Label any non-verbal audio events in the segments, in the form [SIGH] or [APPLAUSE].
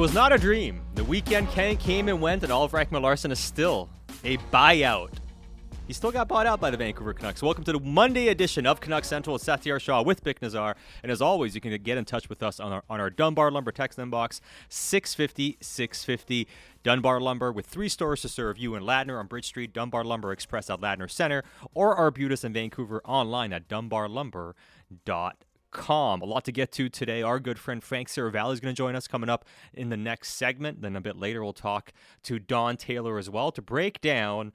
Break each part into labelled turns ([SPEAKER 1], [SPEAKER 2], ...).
[SPEAKER 1] It was not a dream. The weekend came and went, and Oliver Ekman-Larsson is still a buyout. He still got bought out by the Vancouver Canucks. Welcome to the Monday edition of Canucks Central with Satiar Shah with Bik Nazar. And as always, you can get in touch with us on our, on our Dunbar Lumber text inbox, 650 650. Dunbar Lumber with three stores to serve you in Ladner on Bridge Street, Dunbar Lumber Express at Ladner Center, or Arbutus in Vancouver online at dunbarlumber.com calm. A lot to get to today. Our good friend Frank Seravalli is going to join us coming up in the next segment. Then a bit later, we'll talk to Don Taylor as well to break down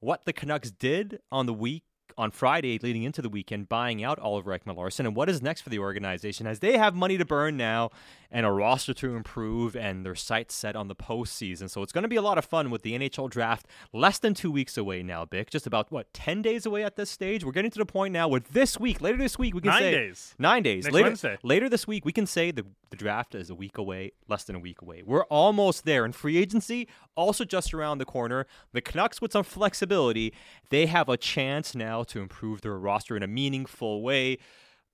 [SPEAKER 1] what the Canucks did on the week on Friday leading into the weekend, buying out Oliver Ekman-Larsson, and what is next for the organization as they have money to burn now and a roster to improve and their sights set on the postseason. So it's going to be a lot of fun with the NHL draft less than two weeks away now, Bik. Just about, what, 10 days away at this stage? We're getting to the point now with this week, later this week, we can
[SPEAKER 2] nine
[SPEAKER 1] say.
[SPEAKER 2] days.
[SPEAKER 1] Nine days.
[SPEAKER 2] Next
[SPEAKER 1] later,
[SPEAKER 2] Wednesday.
[SPEAKER 1] later this week, we can say the, the draft is a week away, less than a week away. We're almost there. And free agency, also just around the corner. The Canucks, with some flexibility, they have a chance now to improve their roster in a meaningful way.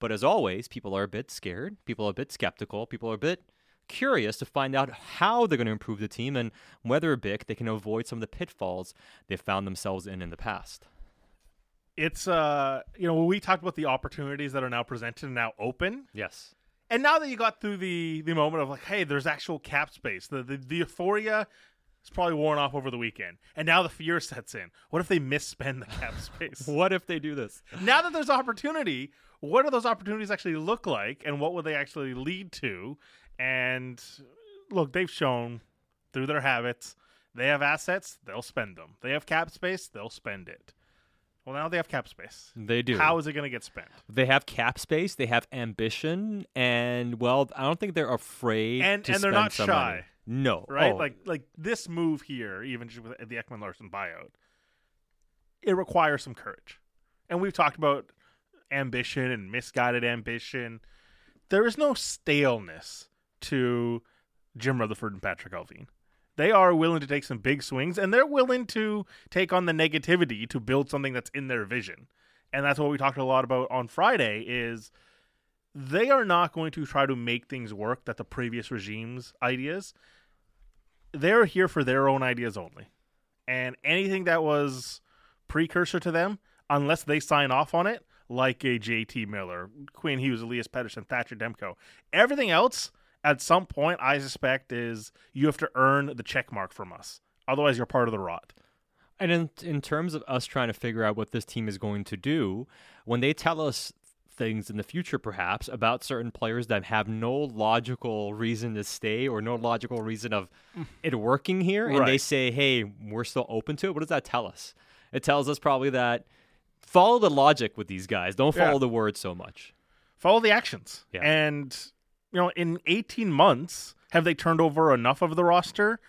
[SPEAKER 1] But as always, people are a bit scared. People are a bit skeptical. People are a bit curious to find out how they're going to improve the team and whether Bik they can avoid some of the pitfalls they've found themselves in in the past.
[SPEAKER 2] It's uh, you know, when we talked about the opportunities that are now presented and now open,
[SPEAKER 1] Yes.
[SPEAKER 2] and now that you got through the the moment of like, hey, there's actual cap space. The the, the euphoria is probably worn off over the weekend, and now the fear sets in. What if they misspend the cap [LAUGHS] space? [LAUGHS]
[SPEAKER 1] What if they do this?
[SPEAKER 2] now that there's opportunity, what do those opportunities actually look like, and what would they actually lead to? And look, they've shown through their habits, they have assets, they'll spend them. They have cap space, they'll spend it. Well, now they have cap space.
[SPEAKER 1] They do.
[SPEAKER 2] How is it going to get spent?
[SPEAKER 1] They have cap space, they have ambition, and well, I don't think they're afraid
[SPEAKER 2] And-
[SPEAKER 1] to
[SPEAKER 2] and they're not shy.
[SPEAKER 1] money. No,
[SPEAKER 2] Right?
[SPEAKER 1] Oh,
[SPEAKER 2] Like like this move here, even just with the Ekman Larsson buyout, it requires some courage. And we've talked about ambition and misguided ambition. There is no staleness to Jim Rutherford and Patrick Allvin. They are willing to take some big swings and they're willing to take on the negativity to build something that's in their vision. And that's what we talked a lot about on Friday is they are not going to try to make things work that the previous regime's ideas. They're here for their own ideas only. And anything that was precursor to them, unless they sign off on it, like a JT Miller, Quinn Hughes, Elias Pettersson, Thatcher Demko, everything else at some point I suspect is you have to earn the check mark from us. Otherwise you're part of the rot.
[SPEAKER 1] And in in terms of us trying to figure out what this team is going to do, when they tell us things in the future perhaps about certain players that have no logical reason to stay or no logical reason of it working here and they say, "Hey, we're still open to it." What does that tell us? It tells us probably that follow the logic with these guys. Don't follow
[SPEAKER 2] Yeah.
[SPEAKER 1] the words so much.
[SPEAKER 2] follow the actions.
[SPEAKER 1] Yeah.
[SPEAKER 2] And you know, in 18 months, have they turned over enough of the roster?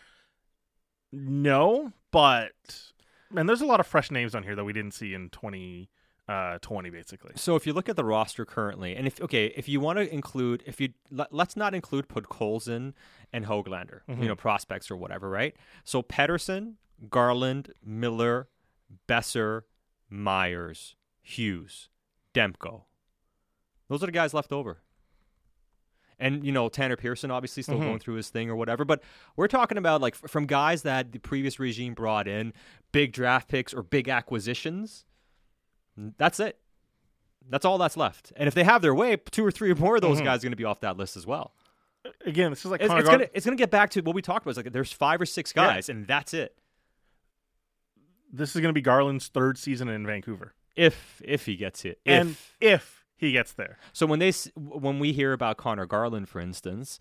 [SPEAKER 2] No, but and there's a lot of fresh names on here that we didn't see in 20 uh 20 basically.
[SPEAKER 1] So if you look at the roster currently, and if okay, if you want to include, if you let, let's not include Podkolzin and Hoglander, you know, prospects or whatever, right? So Pettersson, Garland, Miller, Boeser, Myers, Hughes, Demko. Those are the guys left over. And you know Tanner Pearson obviously still going through his thing or whatever, but we're talking about like f- from guys that the previous regime brought in, big draft picks or big acquisitions. That's it. That's all that's left. And if they have their way, two or three or more of those mm-hmm. guys are going to be off that list as well.
[SPEAKER 2] Again, this is like
[SPEAKER 1] It's, it's it's gonna get back to what we talked about. It's like there's five or six
[SPEAKER 2] Yeah.
[SPEAKER 1] guys, and that's it.
[SPEAKER 2] this is going to be Garland's third season in Vancouver.
[SPEAKER 1] If if he gets it, if
[SPEAKER 2] And if he gets there.
[SPEAKER 1] So when they when we hear about Connor Garland, for instance,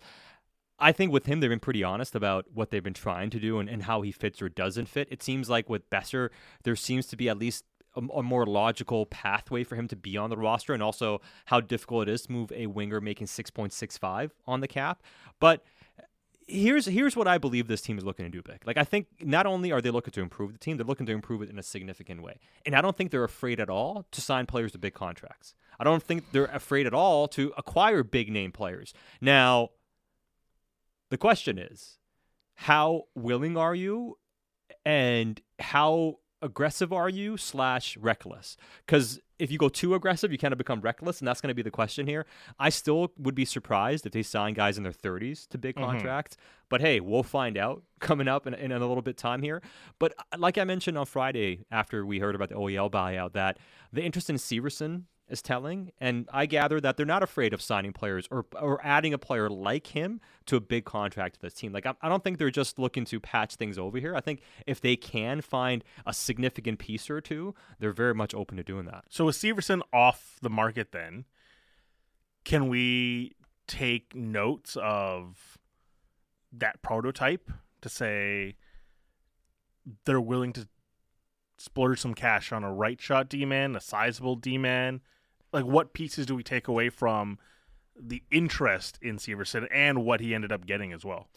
[SPEAKER 1] I think with him they've been pretty honest about what they've been trying to do and, and how he fits or doesn't fit. It seems like with Boeser, there seems to be at least a, a more logical pathway for him to be on the roster, and also how difficult it is to move a winger making six point six five on the cap. But here's here's what I believe this team is looking to do big. Like I think not only are they looking to improve the team, they're looking to improve it in a significant way. And I don't think they're afraid at all to sign players to big contracts. I don't think they're afraid at all to acquire big name players. Now, the question is, how willing are you and how aggressive are you slash reckless? Because if you go too aggressive, you kind of become reckless, and that's going to be the question here. I still would be surprised if they sign guys in their 30s to big
[SPEAKER 2] Mhm.
[SPEAKER 1] contracts. But hey, we'll find out [LAUGHS] coming up in, in a little bit time here. But uh, like I mentioned on Friday after we heard about the OEL buyout, that the interest in Severson is telling, and I gather that they're not afraid of signing players or or adding a player like him to a big contract to this team. Like I, I don't think they're just looking to patch things over here. I think if they can find a significant piece or two, they're very much open to doing that.
[SPEAKER 2] So with Severson off the market, then can we take notes of that prototype to say they're willing to splurge some cash on a right shot D man, a sizable D man? Like, what pieces do we take away from the interest in Severson and what he ended up getting as well?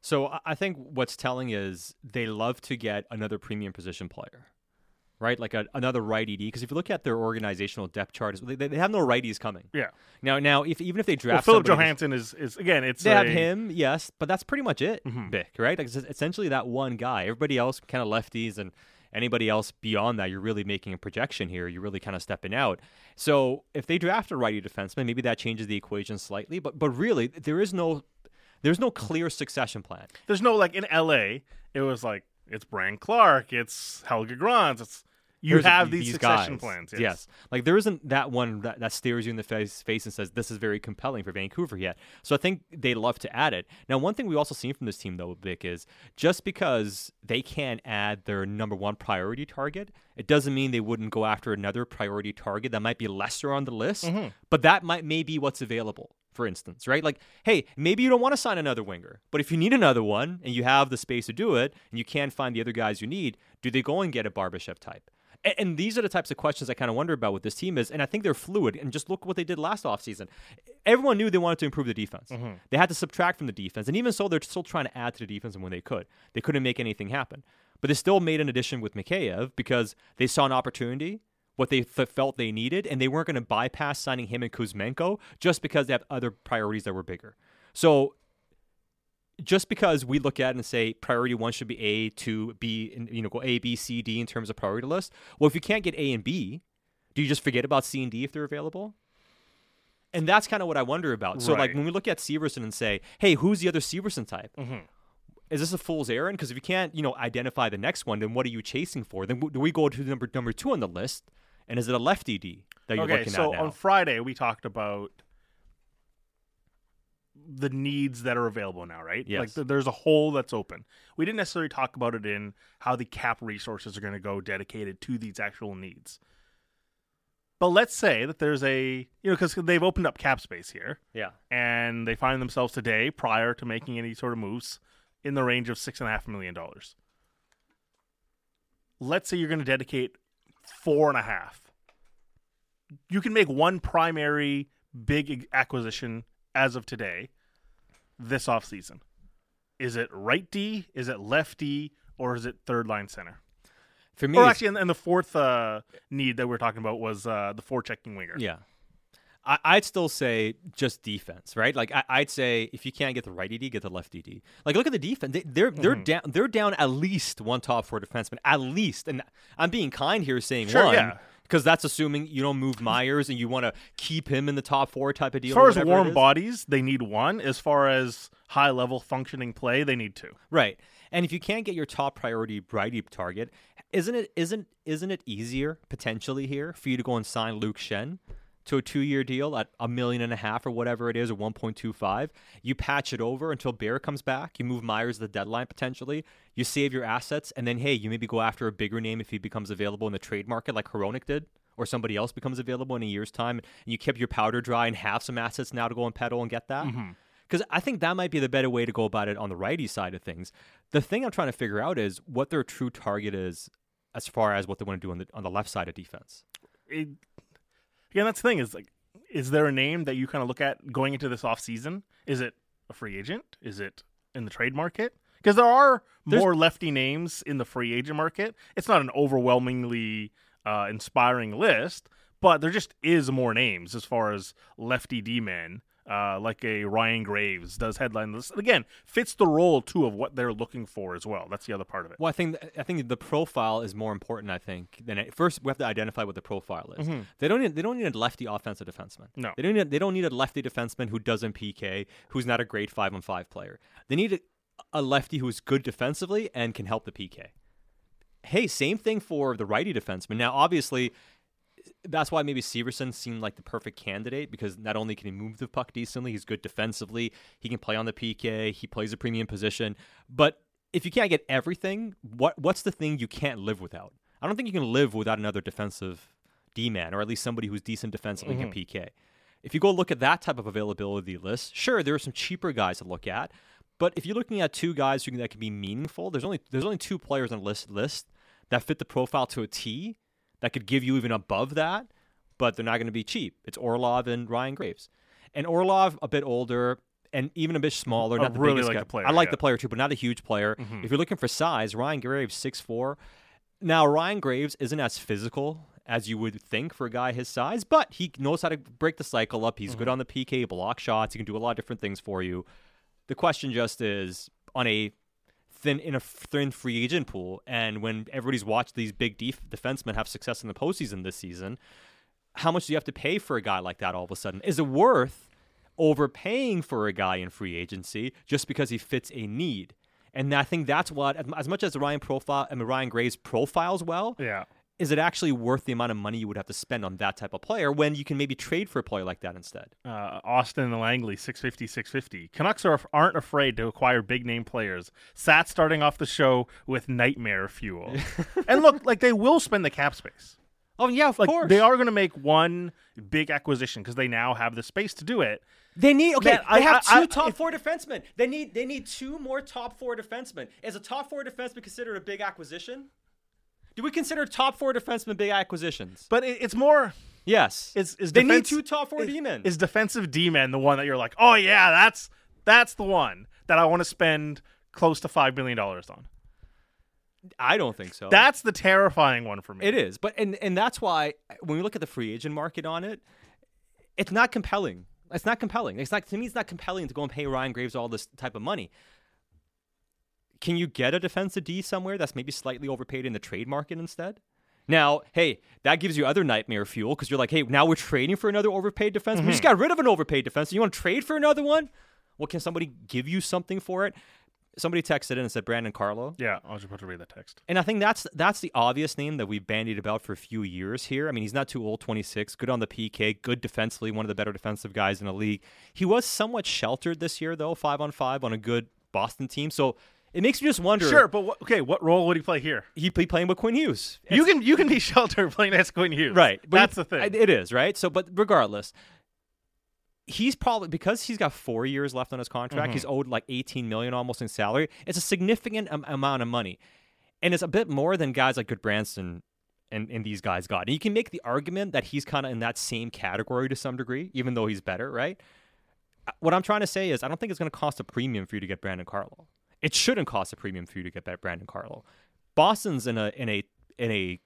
[SPEAKER 1] So I- think what's telling is they love to get another premium position player, right? Like a, another right ED. Because if you look at their organizational depth chart, they, they have no righties coming.
[SPEAKER 2] Yeah.
[SPEAKER 1] Now, now if even if they
[SPEAKER 2] Well,
[SPEAKER 1] draft
[SPEAKER 2] Philip
[SPEAKER 1] somebody-
[SPEAKER 2] Johansson is, is again, it's
[SPEAKER 1] they have him, yes, but that's pretty much it.
[SPEAKER 2] Mhm.
[SPEAKER 1] Bik, right? Like it's essentially that one guy. Everybody else kind of lefties, and anybody else beyond that, you're really making a projection here. You're really kind of stepping out. So if they draft a righty defenseman, maybe that changes the equation slightly. But but really, there is no there's no clear succession plan.
[SPEAKER 2] There's no like in LA, it was like it's Brandt Clarke, it's Helge Grans, it's you have
[SPEAKER 1] th-
[SPEAKER 2] these, succession
[SPEAKER 1] guys.
[SPEAKER 2] plans.
[SPEAKER 1] Yes. Like there isn't that one that, that stares you in the face, face and says this is very compelling for Vancouver yet. So I think they love to add it. Now, one thing we also seen from this team though, Vic, is just because they can't add their number one priority target, it doesn't mean they wouldn't go after another priority target that might be lesser on the list,
[SPEAKER 2] Mm-hmm.
[SPEAKER 1] but that might may be what's available. For instance, right? Like, hey, maybe you don't want to sign another winger, but if you need another one and you have the space to do it, and you can't find the other guys you need, do they go and get a Barbashev type? And, and these are the types of questions I kind of wonder about with this team is, and I think they're fluid. And just look what they did last offseason. Everyone knew they wanted to improve the defense. Mm-hmm. They had to subtract from the defense, and even so, they're still trying to add to the defense when they could. They couldn't make anything happen, but they still made an addition with Mikheyev because they saw an opportunity. What they th- felt they needed, and they weren't going to bypass signing him and Kuzmenko just because they have other priorities that were bigger. So just because we look at it and say priority one should be A, two, B, and you know, go A, B, C, D in terms of priority list. Well, if you can't get A and B, do you just forget about C and D if they're available? And that's kind of what I wonder about. So, like when we look at Severson and say, "Hey, who's the other Severson type?"
[SPEAKER 2] Mhm.
[SPEAKER 1] Is this a fool's errand? Because if you can't, you know, identify the next one, then what are you chasing for? Then w- do we go to number number two on the list? And is it a lefty D that you're
[SPEAKER 2] Okay,
[SPEAKER 1] looking
[SPEAKER 2] so
[SPEAKER 1] at now?
[SPEAKER 2] on Friday we talked about the needs that are available now, right?
[SPEAKER 1] Yes.
[SPEAKER 2] Like th- there's a hole that's open. We didn't necessarily talk about it in how the cap resources are going to go dedicated to these actual needs. But let's say that there's a, you know, because they've opened up cap space here.
[SPEAKER 1] yeah,
[SPEAKER 2] and they find themselves today, prior to making any sort of moves, in the range of six and a half million dollars. Let's say you're going to dedicate four and a half. You can make one primary big acquisition as of today, this offseason. Is it right D? Is it left D? Or is it third line center?
[SPEAKER 1] for me,
[SPEAKER 2] Or actually, and, and the fourth uh, need that we're talking about was uh, the four checking winger.
[SPEAKER 1] Yeah. I, I'd still say just defense, right? Like I, I'd say if you can't get the right ED, get the left ED. Like look at the defense; they, they're they're
[SPEAKER 2] Mhm.
[SPEAKER 1] down they're down at least one top four defenseman, at least. And I'm being kind here, saying
[SPEAKER 2] Sure,
[SPEAKER 1] one,
[SPEAKER 2] yeah.
[SPEAKER 1] Because that's assuming you don't move Myers and you want to keep him in the top four type of deal.
[SPEAKER 2] As far as warm bodies, they need one. As far as high level functioning play, they need two.
[SPEAKER 1] Right. And if you can't get your top priority righty target, isn't it isn't isn't it easier potentially here for you to go and sign Luke Schenn to a two year deal at a million and a half or whatever it is, or one point two five? You patch it over until Bear comes back. You move Myers the deadline potentially. You save your assets, and then hey, you maybe go after a bigger name if he becomes available in the trade market, like Hronek did. Or somebody else becomes available in a year's time, and you kept your powder dry and have some assets now to go and pedal and get that mm-hmm. because I think that might be the better way to go about it on the righty side of things. The thing I'm trying to figure out is what their true target is as far as what they want to do on the on the left side of defense.
[SPEAKER 2] It, again, that's the thing is like, is there a name that you kind of look at going into this off season? Is it a free agent? Is it in the trade market? Because there are
[SPEAKER 1] There's-
[SPEAKER 2] more lefty names in the free agent market. It's not an overwhelmingly uh, inspiring list, but there just is more names as far as lefty D men uh, like a Ryan Graves does headline this. Again, fits the role too of what they're looking for as well. That's the other part of it.
[SPEAKER 1] Well, I think I think the profile is more important. I think than it, first we have to identify what the profile is. They don't need they don't need a lefty offensive defenseman.
[SPEAKER 2] Mm-hmm. No.
[SPEAKER 1] they don't need they don't need a lefty defenseman who doesn't PK, who's not a great five on five player. They need a, a lefty who is good defensively and can help the PK. Hey, same thing for the righty defenseman. Now, obviously, that's why maybe Severson seemed like the perfect candidate because not only can he move the puck decently, he's good defensively, he can play on the PK, he plays a premium position. But if you can't get everything, what what's the thing you can't live without? I don't think you can live without another defensive D man, or at least somebody who's decent defensively can mm-hmm. PK. If you go look at that type of availability list, sure, there are some cheaper guys to look at. But if you're looking at two guys who can, that can be meaningful, there's only there's only two players on the list list that fit the profile to a T that could give you even above that, but they're not going to be cheap. It's Orlov and Ryan Graves. And Orlov, a bit older and even a bit smaller.
[SPEAKER 2] I
[SPEAKER 1] Not the
[SPEAKER 2] really
[SPEAKER 1] biggest
[SPEAKER 2] like
[SPEAKER 1] guy.
[SPEAKER 2] the player,
[SPEAKER 1] I like
[SPEAKER 2] yeah.
[SPEAKER 1] the player too, but not a huge player. Mm-hmm. If you're looking for size, Ryan Graves six four. Now Ryan Graves isn't as physical as you would think for a guy his size, but he knows how to break the cycle up. He's good mm-hmm. on the PK, block shots. He can do a lot of different things for you. The question just is on a thin in a thin free agent pool, and when everybody's watched these big def- defensemen have success in the postseason this season, how much do you have to pay for a guy like that all of a sudden? Is it worth overpaying for a guy in free agency just because he fits a need? And I think that's what, as much as Ryan profile, I mean Ryan Graves profiles well,
[SPEAKER 2] Yeah.
[SPEAKER 1] Is it actually worth the amount of money you would have to spend on that type of player when you can maybe trade for a player like that instead?
[SPEAKER 2] uh, Austin and Langley, 650, 650. Canucks are, aren't afraid to acquire big name players. Sat starting off the show with nightmare fuel. [LAUGHS] and look, like they will spend the cap space.
[SPEAKER 1] Oh yeah, of
[SPEAKER 2] Like
[SPEAKER 1] course
[SPEAKER 2] they are going to make one big acquisition because they now have the space to do it.
[SPEAKER 1] They need okay.
[SPEAKER 2] Man,
[SPEAKER 1] they
[SPEAKER 2] I-
[SPEAKER 1] have
[SPEAKER 2] I-
[SPEAKER 1] two
[SPEAKER 2] I-
[SPEAKER 1] top
[SPEAKER 2] if-
[SPEAKER 1] four defensemen. They need they need two more top four defensemen. Is a top four defenseman considered a big acquisition? Do we consider top four defensemen big acquisitions?
[SPEAKER 2] But it, it's more.
[SPEAKER 1] Yes.
[SPEAKER 2] Is, is
[SPEAKER 1] they need two top four
[SPEAKER 2] is,
[SPEAKER 1] D-men.
[SPEAKER 2] Is defensive D men the one that you're like, oh yeah, that's that's the one that I want to spend close to five million dollars on.
[SPEAKER 1] I don't think so.
[SPEAKER 2] That's the terrifying one for me.
[SPEAKER 1] It is, but and and that's why when we look at the free agent market on it, it's not compelling. It's not compelling. It's not to me. It's not compelling to go and pay Ryan Graves all this type of money. Can you get a defensive D somewhere that's maybe slightly overpaid in the trade market instead? Now, hey, that gives you other nightmare fuel because you're like, hey, now we're trading for another overpaid defense. We just mm-hmm. got rid of an overpaid defense. You want to trade for another one? Well, can somebody give you something for it? Somebody texted in and said Brandon Carlo.
[SPEAKER 2] Yeah, I was just about to read that text.
[SPEAKER 1] And I think that's that's the obvious name that we've bandied about for a few years here. I mean, he's not too old, 26, good on the PK, good defensively, one of the better defensive guys in the league. He was somewhat sheltered this year, though, five on five on a good Boston team. So it makes me just wonder.
[SPEAKER 2] Sure, but what, okay, what role would he play here?
[SPEAKER 1] He'd be playing with Quinn Hughes.
[SPEAKER 2] You can you can be [LAUGHS] sheltered playing next to Quinn Hughes.
[SPEAKER 1] Right. But
[SPEAKER 2] That's
[SPEAKER 1] you-
[SPEAKER 2] the thing.
[SPEAKER 1] It is, right? So, but regardless, he's probably because he's got four years left on his contract.
[SPEAKER 2] Mm-hmm.
[SPEAKER 1] He's owed like eighteen million almost in salary. It's a significant am- amount of money, and it's a bit more than guys like Gudbranson and, and these guys got. And you can make the argument that he's kind of in that same category to some degree, even though he's better, right? Uh, What I'm trying to say is, I don't think it's going to cost a premium for you to get Brandon Carlo. It shouldn't cost a premium for you to get that Brandon Carlo. Boston's in a in a in a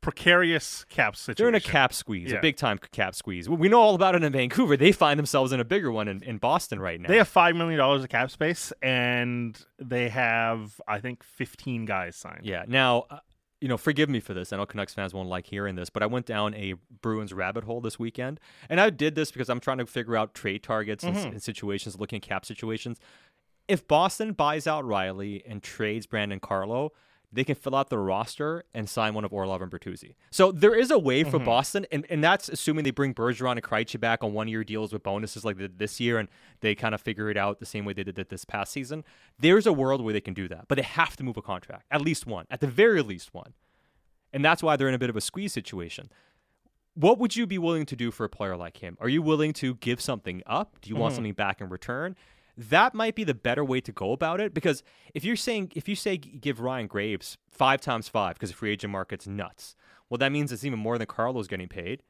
[SPEAKER 2] Precarious cap situation.
[SPEAKER 1] they're in a cap squeeze,
[SPEAKER 2] Yeah.
[SPEAKER 1] a big time cap squeeze. We know all about it in Vancouver. They find themselves in a bigger one in, in Boston right now.
[SPEAKER 2] They have five million dollars of cap space, and they have I think fifteen guys signed.
[SPEAKER 1] yeah. Now, uh, you know, forgive me for this. I know Canucks fans won't like hearing this, but I went down a Bruins rabbit hole this weekend, and I did this because I'm trying to figure out trade targets and, and situations, looking at cap situations. If Boston buys out Reilly and trades Brandon Carlo, they can fill out the roster and sign one of Orlov and Bertuzzi. So there is a way for mm-hmm. Boston, and, and that's assuming they bring Bergeron and Krejci back on one-year deals with bonuses like this year, and they kind of figure it out the same way they did it this past season. There's a world where they can do that, but they have to move a contract, at least one, at the very least one, and that's why they're in a bit of a squeeze situation. What would you be willing to do for a player like him? Are you willing to give something up? Do you want mm-hmm. something back in return? That might be the better way to go about it because if you're saying if you say give Ryan Graves five times five because the free agent market's nuts, well that means it's even more than Carlo's getting paid.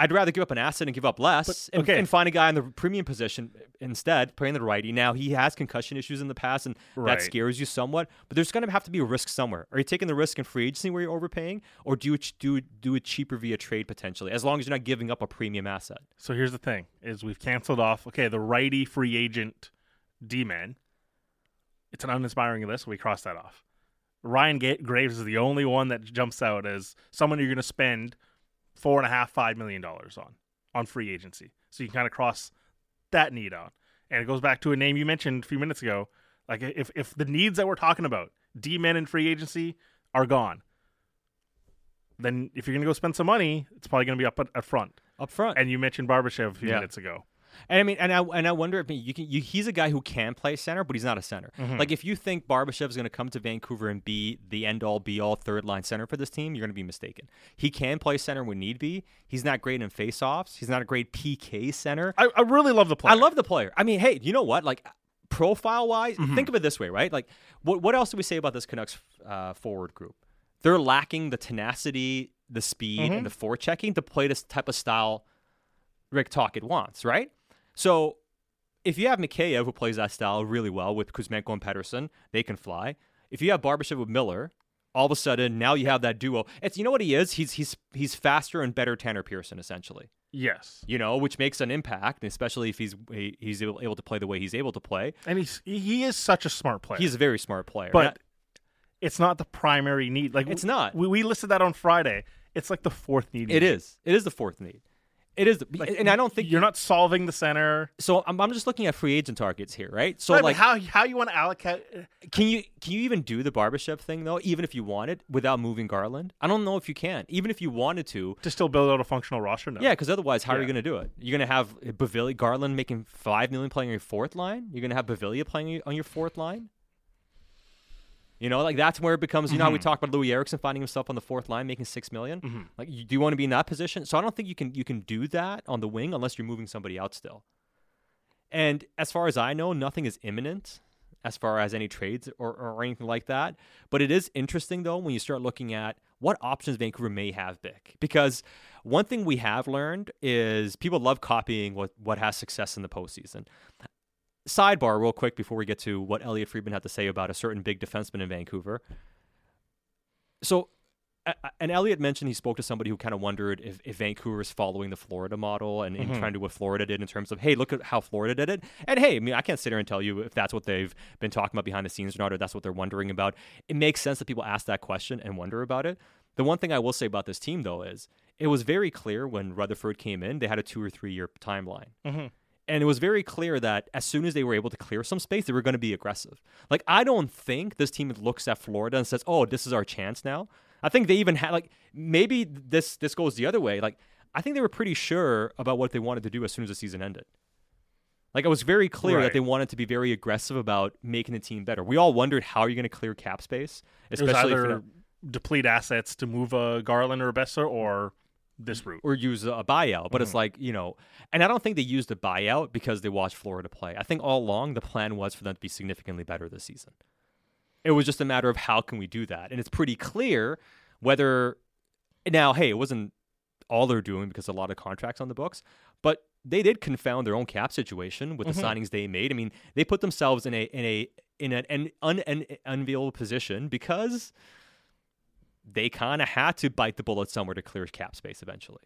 [SPEAKER 1] I'd rather give up an asset and give up less
[SPEAKER 2] But-
[SPEAKER 1] and,
[SPEAKER 2] okay.
[SPEAKER 1] and find a guy in the premium position instead, playing the righty. Now he has concussion issues in the past, and
[SPEAKER 2] Right.
[SPEAKER 1] that scares you somewhat. But there's going to have to be a risk somewhere. Are you taking the risk in free agency where you're overpaying, or do it do do it cheaper via trade potentially? As long as you're not giving up a premium asset.
[SPEAKER 2] So here's the thing: is we've canceled off. Okay, the righty free agent D-man. It's an uninspiring list. So we cross that off. Ryan Graves is the only one that jumps out as someone you're going to spend four and a half, five million dollars on on free agency. So you can kind of cross that need out, and it goes back to a name you mentioned a few minutes ago. Like if if the needs that we're talking about, D-men in free agency, are gone, then if you're going to go spend some money, it's probably going to be up at, at front.
[SPEAKER 1] Up front,
[SPEAKER 2] And you mentioned Barbashev a few
[SPEAKER 1] Yeah.
[SPEAKER 2] minutes ago.
[SPEAKER 1] And I mean, and I and I wonder if you can. You, he's a guy who can play center, but he's not a center. Mm-hmm. Like if you think Barbashev is going to come to Vancouver and be the end all be all third line center for this team, you're going to be mistaken. He can play center when need be. He's not great in faceoffs. He's not a great PK center.
[SPEAKER 2] I, I really love the player.
[SPEAKER 1] I love the player. I mean, hey, you know what? Like profile wise, mm-hmm. think of it this way, right? Like what what else do we say about this Canucks uh, forward group? They're lacking the tenacity, the speed, mm-hmm. and the forechecking to play this type of style Rick Tocchet wants, right? So if you have Mikheyev who plays that style really well with Kuzmenko and Pettersson, they can fly. If you have Barbashev with Miller, all of a sudden now you have that duo. It's you know what he is? He's he's he's faster and better Tanner Pearson essentially
[SPEAKER 2] yes,
[SPEAKER 1] you know, which makes an impact, especially if he's he- he's able able to play the way he's able to play.
[SPEAKER 2] and he's he is such a smart player.
[SPEAKER 1] He's a very smart player.
[SPEAKER 2] but it's not the primary need. Like
[SPEAKER 1] It's not.
[SPEAKER 2] We, we listed that on Friday. It's like the fourth need.
[SPEAKER 1] it is. It is the fourth need. It is, the, and I don't think
[SPEAKER 2] you're not solving the center.
[SPEAKER 1] So I'm, I'm just looking at free agent targets here, right? So
[SPEAKER 2] Right,
[SPEAKER 1] like,
[SPEAKER 2] how how you want to allocate?
[SPEAKER 1] Uh, can you can you even do the Barbashev thing though, even if you wanted, without moving Garland? I don't know if you can. Even if you wanted to,
[SPEAKER 2] To still build out a functional roster? No.
[SPEAKER 1] yeah, because otherwise, how are you going to do it? You're going to have Beauvillier, Garland making five million playing on your fourth line. You're going to have Beauvillier playing on your fourth line. You know, like that's where it becomes. You know how we
[SPEAKER 2] Mm-hmm.
[SPEAKER 1] talk about Loui Eriksson finding himself on the fourth line, making six million? Like, you, do you want to be in that position? So I don't think you can you can do that on the wing unless you're moving somebody out still. And as far as I know, nothing is imminent as far as any trades or, or anything like that. But it is interesting though when you start looking at what options Vancouver may have big. Because one thing we have learned is people love copying what, what has success in the postseason. Sidebar, real quick, before we get to what Elliotte Friedman had to say about a certain big defenseman in Vancouver. So, and Elliotte mentioned he spoke to somebody who kind of wondered if, if Vancouver is following the Florida model and, and mm-hmm. trying to do what Florida did in terms of, hey, look at how Florida did it. And hey, I mean, I can't sit here and tell you if that's what they've been talking about behind the scenes or not, or that's what they're wondering about. It makes sense that people ask that question and wonder about it. The one thing I will say about this team, though, is it was very clear when Rutherford came in, they had a two or three year timeline. Mm-hmm. And it was very clear that as soon as they were able to clear some space, they were going to be aggressive. Like, I don't think this team looks at Florida and says, oh, this is our chance now. I think they even had, like, maybe this, this goes the other way. Like, I think they were pretty sure about what they wanted to do as soon as the season ended. Like, it was very clear that they wanted to be very aggressive about making the team better. We all wondered how are you're going to clear cap space,
[SPEAKER 2] It was
[SPEAKER 1] especially if
[SPEAKER 2] deplete assets to move a Garland or a Boeser or this route.
[SPEAKER 1] or use a buyout. But
[SPEAKER 2] Mm-hmm.
[SPEAKER 1] it's like, you know, and I don't think they used a buyout because they watched Florida play. I think all along the plan was for them to be significantly better this season. It was just a matter of how can we do that. And it's pretty clear whether now, hey, it wasn't all they're doing because a lot of contracts on the books, but they did confound their own cap situation with the
[SPEAKER 2] Mm-hmm.
[SPEAKER 1] signings they made. I mean, they put themselves in a in a in an, an un, un, unveiled position because they kind of had to bite the bullet somewhere to clear cap space eventually.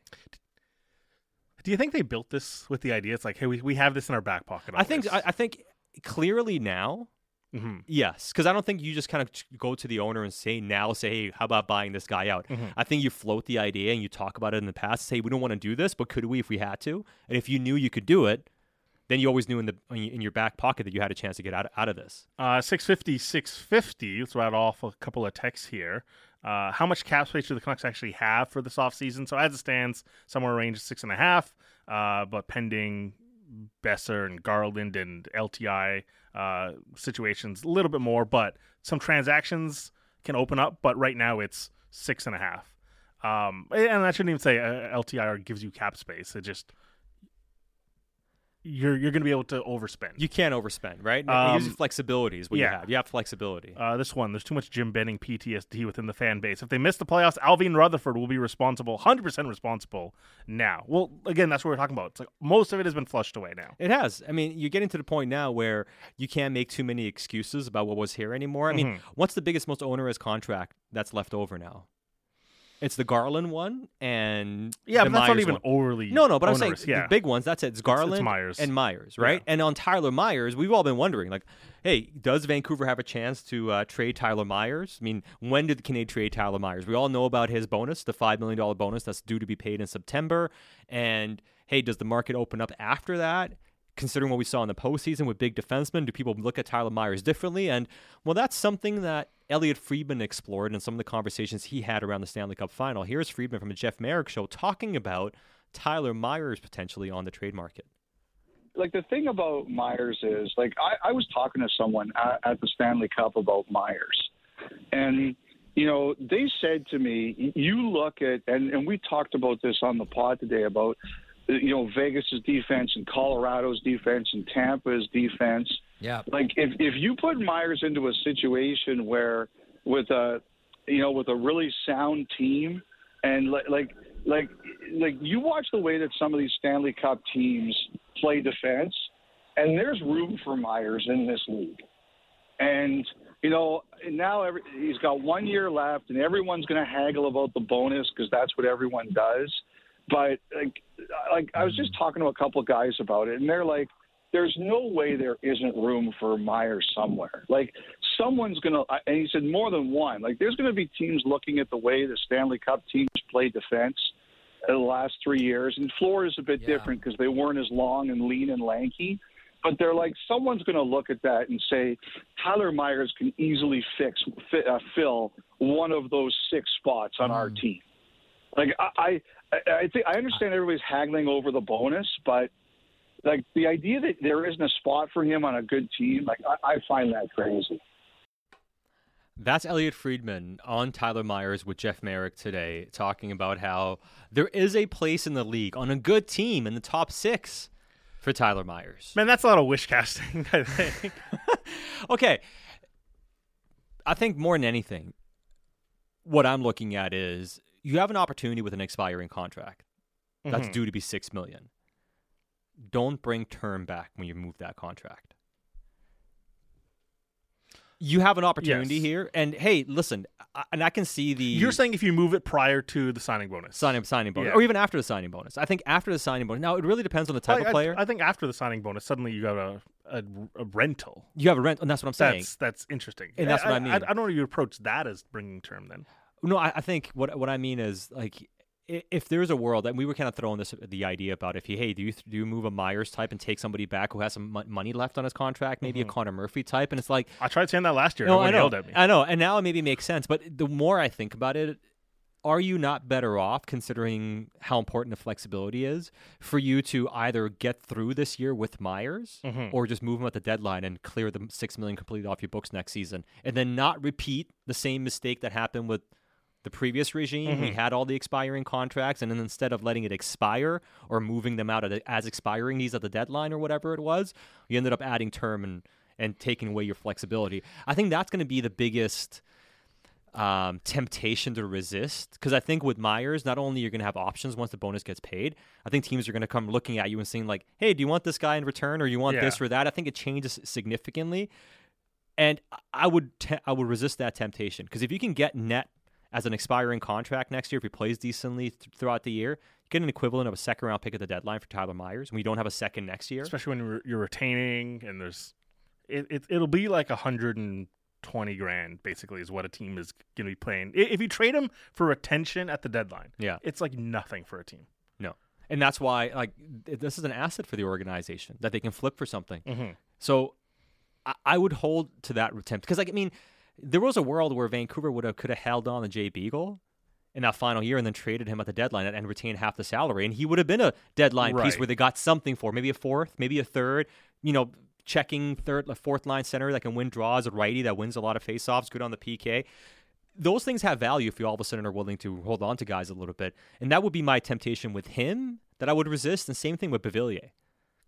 [SPEAKER 2] Do you think they built this with the idea? It's like, hey, we, we have this in our back pocket.
[SPEAKER 1] I think I, I think clearly now,
[SPEAKER 2] hmm
[SPEAKER 1] yes, because I don't think you just kind of go to the owner and say now, say, hey, how about buying this guy out?
[SPEAKER 2] Mm-hmm.
[SPEAKER 1] I think you float the idea and you talk about it in the past. Say we don't want to do this, but could we if we had to? And if you knew you could do it, then you always knew in the in your back pocket that you had a chance to get out out of this.
[SPEAKER 2] Uh, 650, 650. Let's round off a couple of texts here. Uh, how much cap space do the Canucks actually have for this offseason? So as it stands, somewhere range six and a half, uh, but pending Boeser and Garland and LTI uh, situations, a little bit more, but some transactions can open up. But right now it's six and a half. Um, and I shouldn't even say uh, LTIR gives you cap space. It just you're you're going to be able to overspend.
[SPEAKER 1] You can't overspend, right?
[SPEAKER 2] Um,
[SPEAKER 1] Usually flexibility is what
[SPEAKER 2] yeah.
[SPEAKER 1] you have. You have flexibility.
[SPEAKER 2] Uh, this one, there's too much Jim Benning PTSD within the fan base. If they miss the playoffs, Allvin Rutherford will be responsible, 100% responsible now. Well, again, that's what we're talking about. It's like most of it has been flushed away now.
[SPEAKER 1] It has. I mean, you're getting to the point now where you can't make too many excuses about what was here anymore. I mean,
[SPEAKER 2] Mhm.
[SPEAKER 1] what's the biggest, most onerous contract that's left over now? It's the Garland one and
[SPEAKER 2] Yeah,
[SPEAKER 1] the
[SPEAKER 2] but that's not even
[SPEAKER 1] one.
[SPEAKER 2] overly.
[SPEAKER 1] No, no, but I'm saying
[SPEAKER 2] yeah.
[SPEAKER 1] the big ones. That's it. It's Garland
[SPEAKER 2] Myers.
[SPEAKER 1] and Myers, right? And on Tyler Myers, we've all been wondering, like, hey, does Vancouver have a chance to uh, trade Tyler Myers? I mean, when did the Canadiens trade Tyler Myers? We all know about his bonus, the five million dollar bonus that's due to be paid in September. And hey, does the market open up after that? Considering what we saw in the postseason with big defensemen, do people look at Tyler Myers differently? And well, that's something that Elliotte Friedman explored in some of the conversations he had around the Stanley Cup final. Here's Friedman from the Jeff Marek show talking about Tyler Myers potentially on the trade market.
[SPEAKER 3] like the thing about Myers is like I, I was talking to someone at, at the Stanley Cup about Myers, and you know they said to me, you look at and and we talked about this on the pod today about you know Vegas's defense and Colorado's defense and Tampa's defense.
[SPEAKER 1] Yeah.
[SPEAKER 3] Like if if you put Myers into a situation where with a you know with a really sound team and like like like like you watch the way that some of these Stanley Cup teams play defense, and there's room for Myers in this league. And you know now every, he's got one year left, and everyone's going to haggle about the bonus because that's what everyone does. But like like I was just talking to a couple of guys about it, and they're like. There's no way there isn't room for Myers somewhere. Like someone's gonna, and he said more than one. Like there's gonna be teams looking at the way the Stanley Cup teams play defense in the last three years. And Florida's a bit
[SPEAKER 1] Yeah.
[SPEAKER 3] different because they weren't as long and lean and lanky. But they're like, someone's going to look at that and say, Tyler Myers can easily fix fi- uh, fill one of those six spots on our team. Like I, I, I think I understand everybody's haggling over the bonus, but like the idea that there isn't a spot for him on a good team, like I, I find that crazy.
[SPEAKER 1] That's Elliotte Friedman on Tyler Myers with Jeff Marek today, talking about how there is a place in the league on a good team in the top six for Tyler Myers.
[SPEAKER 2] Man, that's a lot of wish casting. [LAUGHS] I think. [LAUGHS]
[SPEAKER 1] Okay. I think more than anything, what I'm looking at is you have an opportunity with an expiring contract that's
[SPEAKER 2] Mhm.
[SPEAKER 1] due to be six million. Don't bring term back when you move that contract. You have an opportunity
[SPEAKER 2] Yes.
[SPEAKER 1] here, and hey, listen, I, and I can see the
[SPEAKER 2] You're saying if you move it prior to the signing bonus.
[SPEAKER 1] signing signing bonus,
[SPEAKER 2] Yeah.
[SPEAKER 1] or even after the signing bonus. I think after the signing bonus. Now it really depends on the type
[SPEAKER 2] I,
[SPEAKER 1] of player.
[SPEAKER 2] I, I think after the signing bonus, suddenly you got a, a, a rental.
[SPEAKER 1] you have a rent, and that's what I'm saying.
[SPEAKER 2] That's that's interesting.
[SPEAKER 1] And that's what I mean.
[SPEAKER 2] I, don't know you approach that as bringing term then.
[SPEAKER 1] No, I, I think what what I mean is like if there's a world, and we were kind of throwing this the idea about if you hey do you do you move a Myers type and take somebody back who has some mon- money left on his contract, maybe a Connor Murphy type, and it's like
[SPEAKER 2] I tried saying that last year.
[SPEAKER 1] no, I know,
[SPEAKER 2] yelled at me.
[SPEAKER 1] I know, and now it maybe makes sense. But the more I think about it, are you not better off considering how important the flexibility is for you to either get through this year with Myers
[SPEAKER 2] Mhm.
[SPEAKER 1] or just move him at the deadline and clear the six million completely off your books next season, and then not repeat the same mistake that happened with the previous regime. We
[SPEAKER 2] Mhm.
[SPEAKER 1] had all the expiring contracts, and then instead of letting it expire or moving them out as expiring these at the deadline or whatever it was, you ended up adding term and and taking away your flexibility. I think that's going to be the biggest um, temptation to resist because I think with Myers, not only you're going to have options once the bonus gets paid, I think teams are going to come looking at you and saying like, "Hey, do you want this guy in return, or you want this or that?" I think it changes significantly, and I- I would te- I would resist that temptation because if you can get net as an expiring contract next year, if he plays decently th- throughout the year, get an equivalent of a second round pick at the deadline for Tyler Myers. When you don't have a second next year,
[SPEAKER 2] Especially when you're, you're retaining and there's, it, it it'll be like a hundred and twenty grand basically is what a team is going to be playing. If you trade him for retention at the deadline,
[SPEAKER 1] yeah.
[SPEAKER 2] it's like nothing for a team.
[SPEAKER 1] No. And that's why, like, this is an asset for the organization that they can flip for something.
[SPEAKER 2] Mm-hmm.
[SPEAKER 1] So I, I would hold to that attempt because, like, I mean, there was a world where Vancouver would have could have held on to Jay Beagle in that final year and then traded him at the deadline and, and retained half the salary, and he would have been a deadline piece where they got something for maybe a fourth, maybe a third. You know, checking third, fourth line center that can win draws, a righty that wins a lot of faceoffs, good on the PK. Those things have value if you all of a sudden are willing to hold on to guys a little bit, and that would be my temptation with him that I would resist. And same thing with Beauvillier.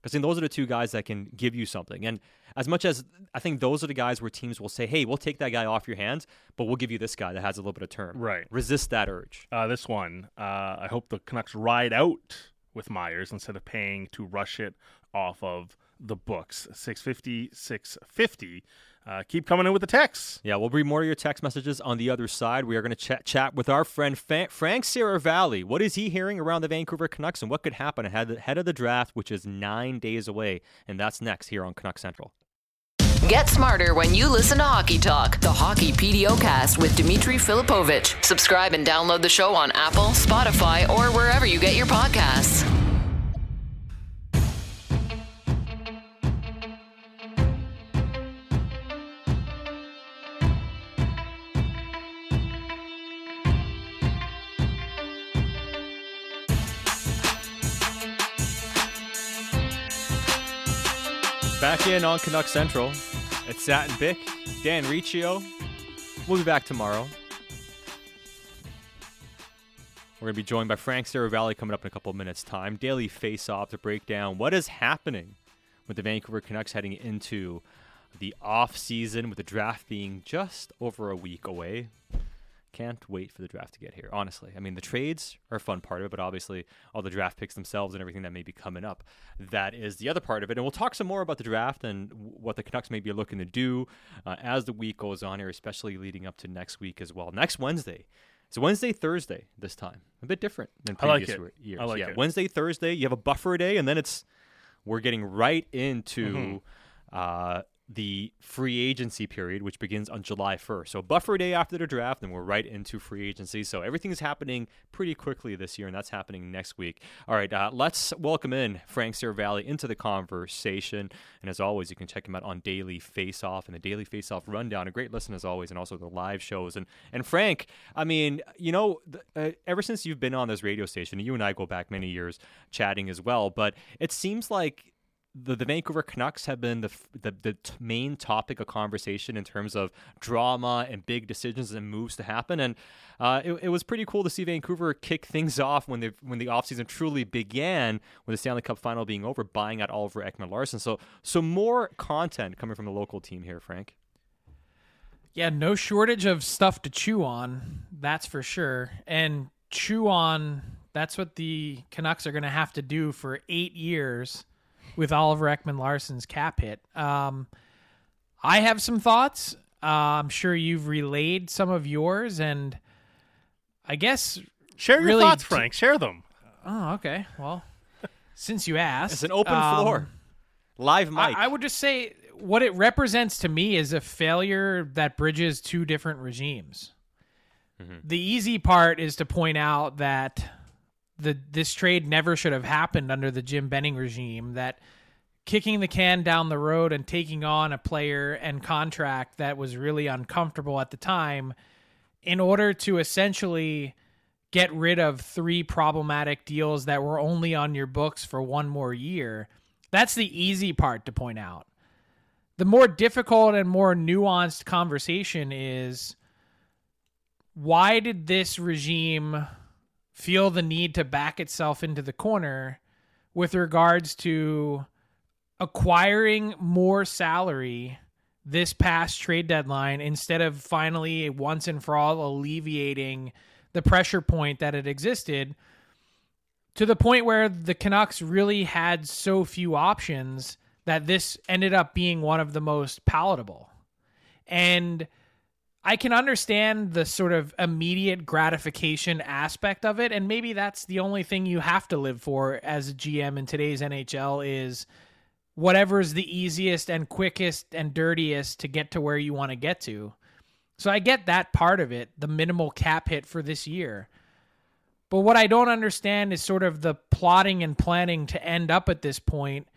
[SPEAKER 1] Because I think those are the two guys that can give you something. And as much as I think those are the guys where teams will say, hey, we'll take that guy off your hands, but we'll give you this guy that has a little bit of term.
[SPEAKER 2] Right.
[SPEAKER 1] Resist that urge.
[SPEAKER 2] Uh, this one, uh, I hope the Canucks ride out with Myers instead of paying to rush it off of the books. 650, 650. Uh, keep coming in with the texts.
[SPEAKER 1] Yeah, we'll read more of your text messages on the other side. We are going to chat chat with our friend Fa- Frank Seravalli. What is he hearing around the Vancouver Canucks and what could happen ahead, ahead of the draft, which is nine days away? And that's next here on Canuck Central.
[SPEAKER 4] Get smarter when you listen to Hockey Talk, the Hockey PDO cast with Dimitri Filipovic. Subscribe and download the show on Apple, Spotify, or wherever you get your podcasts.
[SPEAKER 1] In on Canuck Central. It's Sat and Bik, Dan Riccio. We'll be back tomorrow. We're going to be joined by Frank Seravalli coming up in a couple of minutes' time. Daily Face Off to break down what is happening with the Vancouver Canucks heading into the off season, with the draft being just over a week away. Can't wait for the draft to get here, honestly. I mean, the trades are a fun part of it, but obviously, all the draft picks themselves and everything that may be coming up, that is the other part of it. And we'll talk some more about the draft and what the Canucks may be looking to do uh, as the week goes on here, especially leading up to next week as well. Next Wednesday. so Wednesday, Thursday this time. A bit different than
[SPEAKER 2] I like
[SPEAKER 1] previous
[SPEAKER 2] it.
[SPEAKER 1] years.
[SPEAKER 2] I like
[SPEAKER 1] yeah,
[SPEAKER 2] it.
[SPEAKER 1] Wednesday, Thursday, you have a buffer day, and then it's we're getting right into
[SPEAKER 2] Mm-hmm.
[SPEAKER 1] uh, the free agency period, which begins on July 1st. So buffer day after the draft, and we're right into free agency. So everything is happening pretty quickly this year, and that's happening next week. All right, uh, let's welcome in Frank Valley into the conversation. And as always, you can check him out on Daily Face Off and the Daily Face Off Rundown. A great listen as always, and also the live shows. And and Frank, I mean, you know, th- uh, ever since you've been on this radio station, you and I go back many years chatting as well. But it seems like the, the Vancouver Canucks have been the, the the main topic of conversation in terms of drama and big decisions and moves to happen. And uh, it, it was pretty cool to see Vancouver kick things off when the when the offseason truly began, with the Stanley Cup final being over, buying out Oliver Ekman Larsson. So so more content coming from the local team here, Frank.
[SPEAKER 5] Yeah, no shortage of stuff to chew on, that's for sure. And chew on, that's what the Canucks are going to have to do for eight years with Oliver Ekman Larsson's cap hit. Um, I have some thoughts. Uh, I'm sure you've relayed some of yours, and I guess.
[SPEAKER 2] Share your thoughts,
[SPEAKER 5] t-
[SPEAKER 2] Frank. Share them.
[SPEAKER 5] Oh, okay. Well, [LAUGHS] since you asked,
[SPEAKER 1] It's an open
[SPEAKER 5] um,
[SPEAKER 1] floor, live mic.
[SPEAKER 5] I, I would just say what it represents to me is a failure that bridges two different regimes. The easy part is to point out that the this trade never should have happened under the Jim Benning regime. That kicking the can down the road and taking on a player and contract that was really uncomfortable at the time, in order to essentially get rid of three problematic deals that were only on your books for one more year. That's the easy part to point out. The more difficult and more nuanced conversation is why did this regime feel the need to back itself into the corner with regards to acquiring more salary this past trade deadline instead of finally once and for all alleviating the pressure point that had existed to the point where the Canucks really had so few options that this ended up being one of the most palatable. And I can understand the sort of immediate gratification aspect of it and maybe that's the only thing you have to live for as a GM in today's NHL is whatever's the easiest and quickest and dirtiest to get to where you want to get to. So I get that part of it, the minimal cap hit for this year. But what I don't understand is sort of the plotting and planning to end up at this point,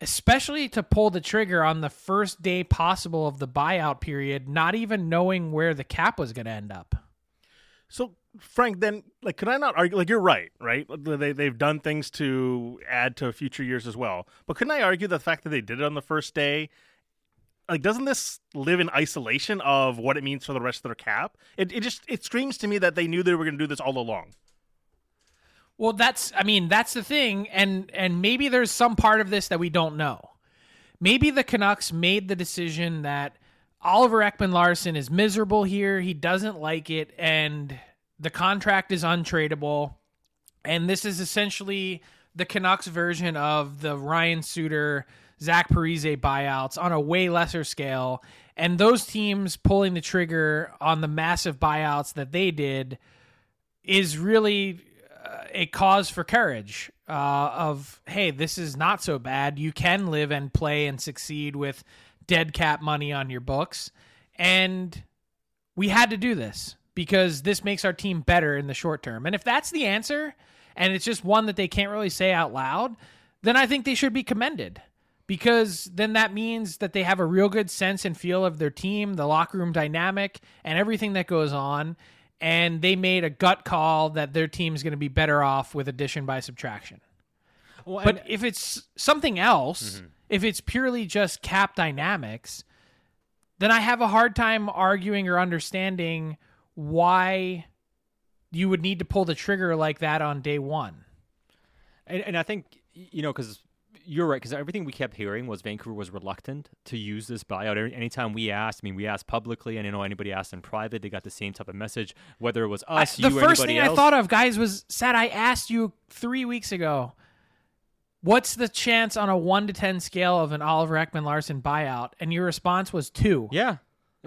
[SPEAKER 5] especially to pull the trigger on the first day possible of the buyout period, not even knowing where the cap was going to end up.
[SPEAKER 2] So, Frank, then, like, could I not argue? Like, you're right, right? They they've done things to add to future years as well. But couldn't I argue the fact that they did it on the first day? Like, doesn't this live in isolation of what it means for the rest of their cap? It it just it screams to me that they knew they were going to do this all along.
[SPEAKER 5] Well, that's I mean, that's the thing and and maybe there's some part of this that we don't know. Maybe the Canucks made the decision that Oliver Ekman Larsson is miserable here, he doesn't like it and the contract is untradeable and this is essentially the Canucks version of the Ryan Suter Zach Parise buyouts on a way lesser scale. And those teams pulling the trigger on the massive buyouts that they did is really a cause for courage uh, of hey this is not so bad. You can live and play and succeed with dead cap money on your books. And we had to do this because this makes our team better in the short term. And if that's the answer and it's just one that they can't really say out loud then i think they should be commended. Because then that means that they have a real good sense and feel of their team the locker room dynamic and everything that goes on and they made a gut call that their team's going to be better off with addition by subtraction.
[SPEAKER 1] Well,
[SPEAKER 5] But
[SPEAKER 1] and-
[SPEAKER 5] if it's something else,
[SPEAKER 1] Mm-hmm.
[SPEAKER 5] if it's purely just cap dynamics, then I have a hard time arguing or understanding why you would need to pull the trigger like that on day one.
[SPEAKER 1] And, and I think you know because you're right because everything we kept hearing was Vancouver was reluctant to use this buyout. Any- Anytime we asked, I mean, we asked publicly, and you know anybody asked in private, they got the same type of message. Whether it was
[SPEAKER 5] I-
[SPEAKER 1] us,
[SPEAKER 5] the
[SPEAKER 1] you,
[SPEAKER 5] first
[SPEAKER 1] anybody
[SPEAKER 5] thing
[SPEAKER 1] else.
[SPEAKER 5] I thought of, guys, was Sat. I asked you three weeks ago, what's the chance on a one to ten scale of an Oliver Ekman Larsson buyout? And your response was two.
[SPEAKER 1] Yeah.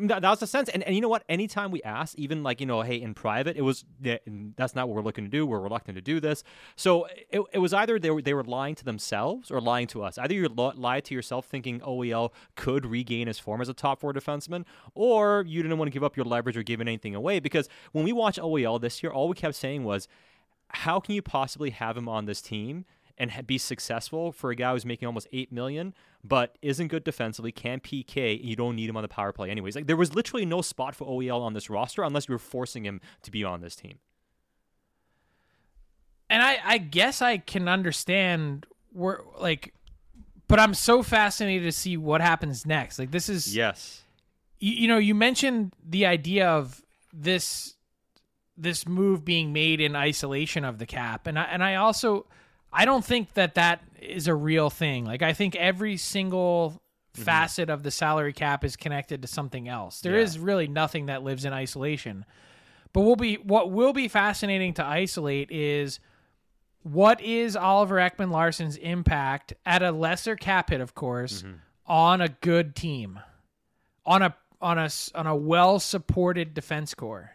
[SPEAKER 1] That, that was the sense. And, and you know what? Anytime we asked, even like, you know, hey, in private, it was, that's not what we're looking to do. We're reluctant to do this. So it, it was either they were, they were lying to themselves or lying to us. Either you lied to yourself thinking oh, OEL could regain his form as a top four defenseman, or you didn't want to give up your leverage or giving anything away. Because when we watched OEL this year, all we kept saying was, how can you possibly have him on this team and be successful for a guy who's making almost eight million, but isn't good defensively, can't PK, and you don't need him on the power play anyways? Like there was literally no spot for OEL on this roster unless you were forcing him to be on this team.
[SPEAKER 5] And I, I guess I can understand where, like, but I'm so fascinated to see what happens next. Like, this is,
[SPEAKER 1] Yes.
[SPEAKER 5] you, you know, you mentioned the idea of this this move being made in isolation of the cap, and I and I also I don't think that that is a real thing. Like I think every single mm-hmm. facet of the salary cap is connected to something else. There
[SPEAKER 1] Yeah.
[SPEAKER 5] is really nothing that lives in isolation. But will be what will be fascinating to isolate is what is Oliver Ekman Larsson's impact at a lesser cap hit, of course, mm-hmm. on a good team, on a on a on a well supported defense core.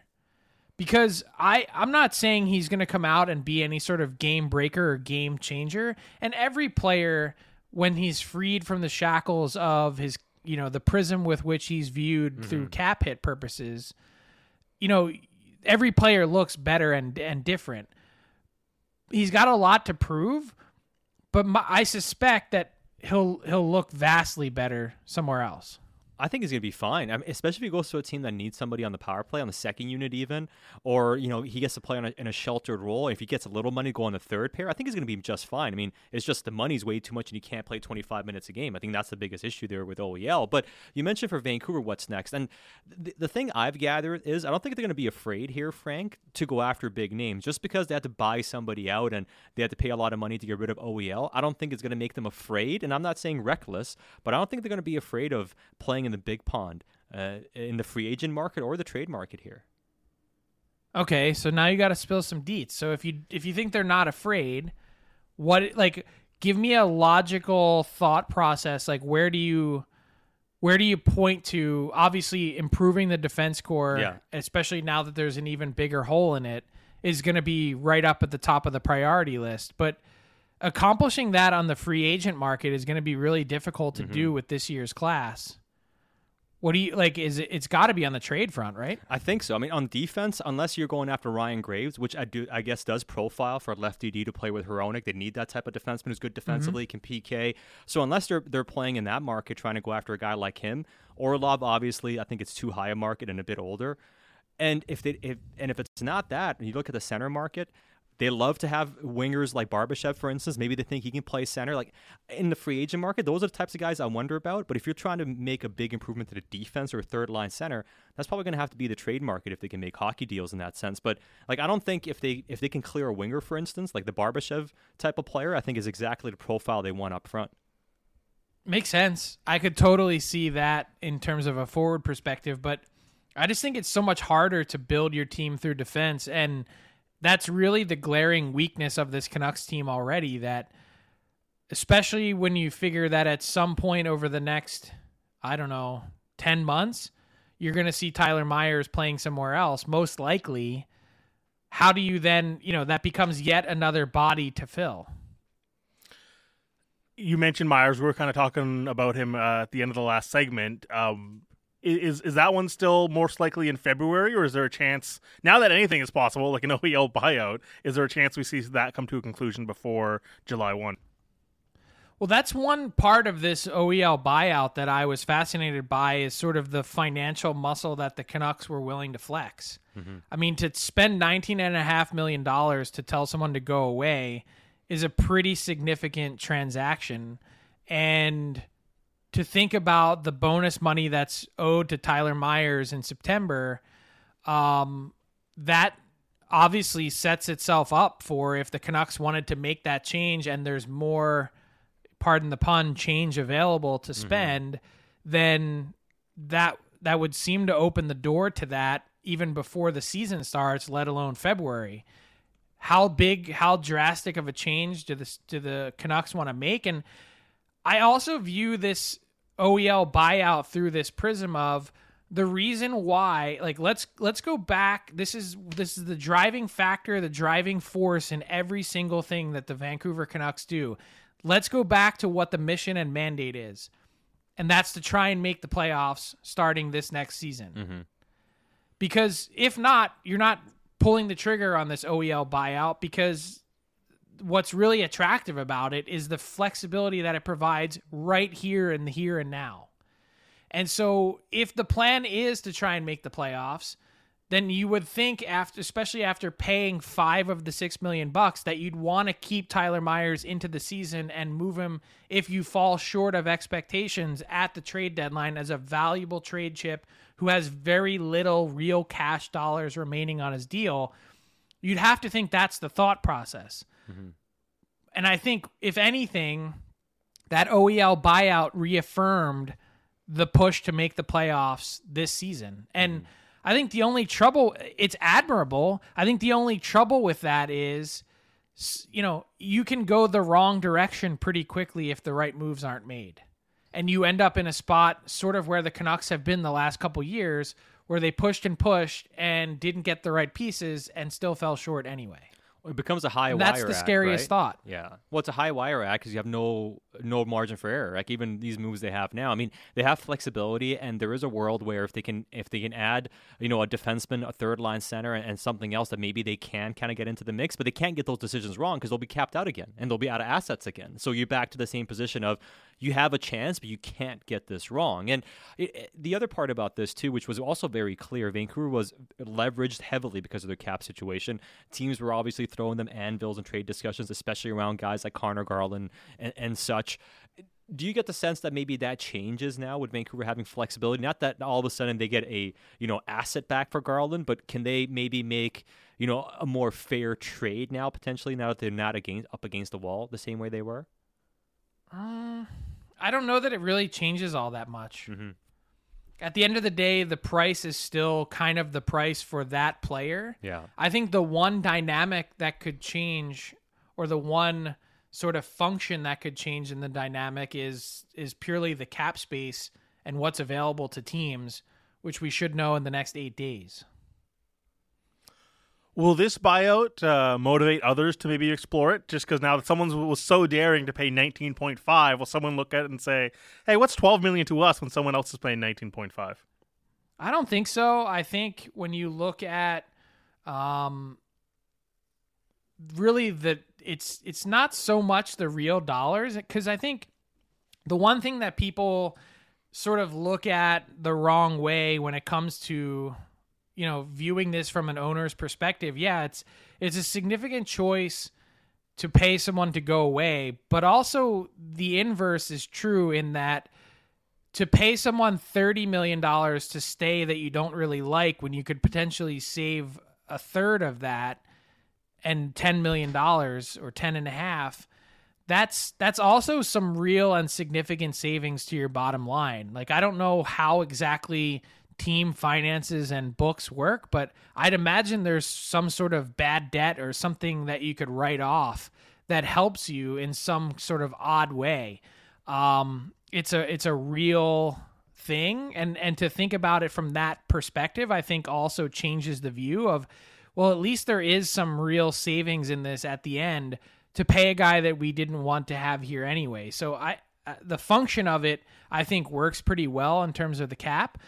[SPEAKER 5] Because I I'm not saying he's going to come out and be any sort of game breaker or game changer, and every player when he's freed from the shackles of his you know the prism with which he's viewed mm-hmm. through cap hit purposes, you know every player looks better and and different. He's got a lot to prove, but my, I suspect that he'll he'll look vastly better somewhere else.
[SPEAKER 1] I think he's going to be fine, I mean, especially if he goes to a team that needs somebody on the power play on the second unit, even, or you know he gets to play a, in a sheltered role. If he gets a little money, to go on the third pair. I think he's going to be just fine. I mean, it's just the money's way too much, and you can't play 25 minutes a game. I think that's the biggest issue there with OEL. But you mentioned for Vancouver, what's next? And the, the thing I've gathered is I don't think they're going to be afraid here, Frank, to go after big names just because they have to buy somebody out and they have to pay a lot of money to get rid of OEL. I don't think it's going to make them afraid, and I'm not saying reckless, but I don't think they're going to be afraid of playing in the big pond uh, in the free agent market or the trade market here.
[SPEAKER 5] Okay, so now you got to spill some deets. So if you if you think they're not afraid, what like give me a logical thought process. Like where do you where do you point to? Obviously, improving the defense core,
[SPEAKER 1] Yeah.
[SPEAKER 5] especially now that there's an even bigger hole in it, is going to be right up at the top of the priority list. But accomplishing that on the free agent market is going to be really difficult to do with this year's class. What do you like? Is it? It's got to be on the trade front, right?
[SPEAKER 1] I think so. I mean, on defense, unless you're going after Ryan Graves, which I do, I guess, does profile for a lefty D to play with Hronek. They need that type of defenseman who's good defensively, mm-hmm. can PK. So unless they're they're playing in that market, trying to go after a guy like him, Orlov, obviously, I think it's too high a market and a bit older. And if they if and if it's not that, and you look at the center market, They love to have wingers like Barbashev, for instance. Maybe they think he can play center. Like in the free agent market, those are the types of guys I wonder about. But if you're trying to make a big improvement to the defense or third line center, that's probably going to have to be the trade market if they can make hockey deals in that sense. But like I don't think if they if they can clear a winger, for instance, like the Barbashev type of player, I think is exactly the profile they want up front.
[SPEAKER 5] Makes sense. I could totally see that in terms of a forward perspective, but I just think it's so much harder to build your team through defense and that's really the glaring weakness of this Canucks team already that especially when you figure that at some point over the next I don't know 10 months you're going to see Tyler Myers playing somewhere else most likely how do you then, you know, that becomes yet another body to fill
[SPEAKER 2] you mentioned Myers. We were kind of talking about him uh, at the end of the last segment. Um, is is that one still most likely in February, or is there a chance now that anything is possible, like an [LAUGHS] OEL buyout? Is there a chance we see that come to a conclusion before July one?
[SPEAKER 5] Well, that's one part of this OEL buyout that I was fascinated by is sort of the financial muscle that the Canucks were willing to flex. Mm-hmm. I mean, to spend $19.5 million to tell someone to go away is a pretty significant transaction. And to think about the bonus money that's owed to Tyler Myers in September, um, that obviously sets itself up for if the Canucks wanted to make that change and there's more, pardon the pun, change available to mm-hmm. spend, mm-hmm. then that that would seem to open the door to that even before the season starts, let alone February how big, how drastic of a change do the do the Canucks want to make? And I also view this OEL buyout through this prism of the reason why like let's let's go back. This is this is the driving factor the driving force in every single thing that the Vancouver Canucks do. Let's go back to what the mission and mandate is. And that's to try and make the playoffs starting this next season. Mm-hmm. because if not you're not pulling the trigger on this OEL buyout because what's really attractive about it is the flexibility that it provides right here in the here and now. And so if the plan is to try and make the playoffs, then you would think after especially after paying 5 of the 6 million bucks that you'd want to keep Tyler Myers into the season and move him if you fall short of expectations at the trade deadline as a valuable trade chip who has very little real cash dollars remaining on his deal, you'd have to think that's the thought process. Mm-hmm. And I think, if anything, that OEL buyout reaffirmed the push to make the playoffs this season. And mm-hmm. I think the only trouble, it's admirable. I think the only trouble with that is, you know, you can go the wrong direction pretty quickly if the right moves aren't made and you end up in a spot sort of where the Canucks have been the last couple years, where they pushed and pushed and didn't get the right pieces and still fell short anyway.
[SPEAKER 1] It becomes a high
[SPEAKER 5] and
[SPEAKER 1] wire.
[SPEAKER 5] That's the scariest
[SPEAKER 1] right?
[SPEAKER 5] thought.
[SPEAKER 1] Yeah. Well, it's a high wire act because you have no no margin for error. Like even these moves they have now. I mean, they have flexibility, and there is a world where if they can if they can add, you know, a defenseman, a third line center, and, and something else that maybe they can kind of get into the mix, but they can't get those decisions wrong because they'll be capped out again and they'll be out of assets again. So you're back to the same position of you have a chance, but you can't get this wrong. And it, the other part about this too, which was also very clear, Vancouver was leveraged heavily because of their cap situation. Teams were obviously throwing them anvils and trade discussions, especially around guys like Conor Garland and, and such do you get the sense that maybe that changes now with Vancouver having flexibility? Not that all of a sudden they get a you know asset back for Garland, but can they maybe make you know a more fair trade now potentially now that they're not against up against the wall the same way they were?
[SPEAKER 5] Uh, I don't know that it really changes all that much. Mm-hmm. At the end of the day, the price is still kind of the price for that player.
[SPEAKER 1] Yeah.
[SPEAKER 5] I think the one dynamic that could change, or the one sort of function that could change in the dynamic, is is purely the cap space and what's available to teams, which we should know in the next eight days.
[SPEAKER 2] Will this buyout uh, motivate others to maybe explore it? Just because now that someone was so daring to pay nineteen point five, will someone look at it and say, "Hey, what's twelve million to us when someone else is paying nineteen point five?
[SPEAKER 5] I don't think so. I think when you look at, um, really the it's it's not so much the real dollars because I think the one thing that people sort of look at the wrong way when it comes to you know, viewing this from an owner's perspective, yeah, it's it's a significant choice to pay someone to go away, but also the inverse is true in that to pay someone $30 million to stay that you don't really like when you could potentially save a third of that and $10 million or 10 and a half that's that's also some real and significant savings to your bottom line. Like i don't know how exactly team finances and books work but i'd imagine there's some sort of bad debt or something that you could write off that helps you in some sort of odd way. Um, it's a it's a real thing. And and to think about it from that perspective i think also changes the view of well at least there is some real savings in this at the end to pay a guy that we didn't want to have here anyway. So i uh, the function of it i think works pretty well in terms of the cap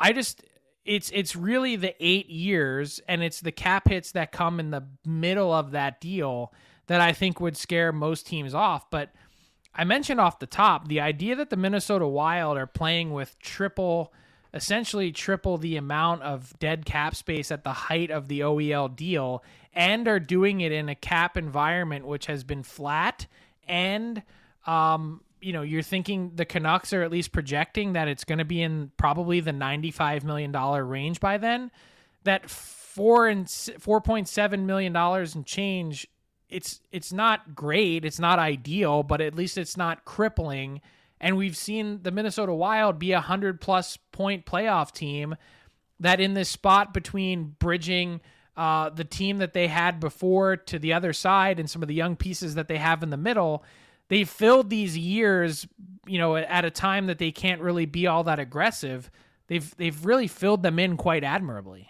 [SPEAKER 5] i just it's it's really the 8 years and it's the cap hits that come in the middle of that deal that i think would scare most teams off. But I mentioned off the top the idea that the Minnesota Wild are playing with triple, essentially triple the amount of dead cap space at the height of the OEL deal and are doing it in a cap environment which has been flat and um, you know you're thinking the Canucks are at least projecting that it's going to be in probably the 95 million dollar range by then that 4 and 4.7 million dollars in change it's it's not great, it's not ideal, but at least it's not crippling. And we've seen the Minnesota Wild be a hundred plus point playoff team that in this spot between bridging uh, the team that they had before to the other side and some of the young pieces that they have in the middle, they filled these years, you know, at a time that they can't really be all that aggressive. They've they've really filled them in quite admirably.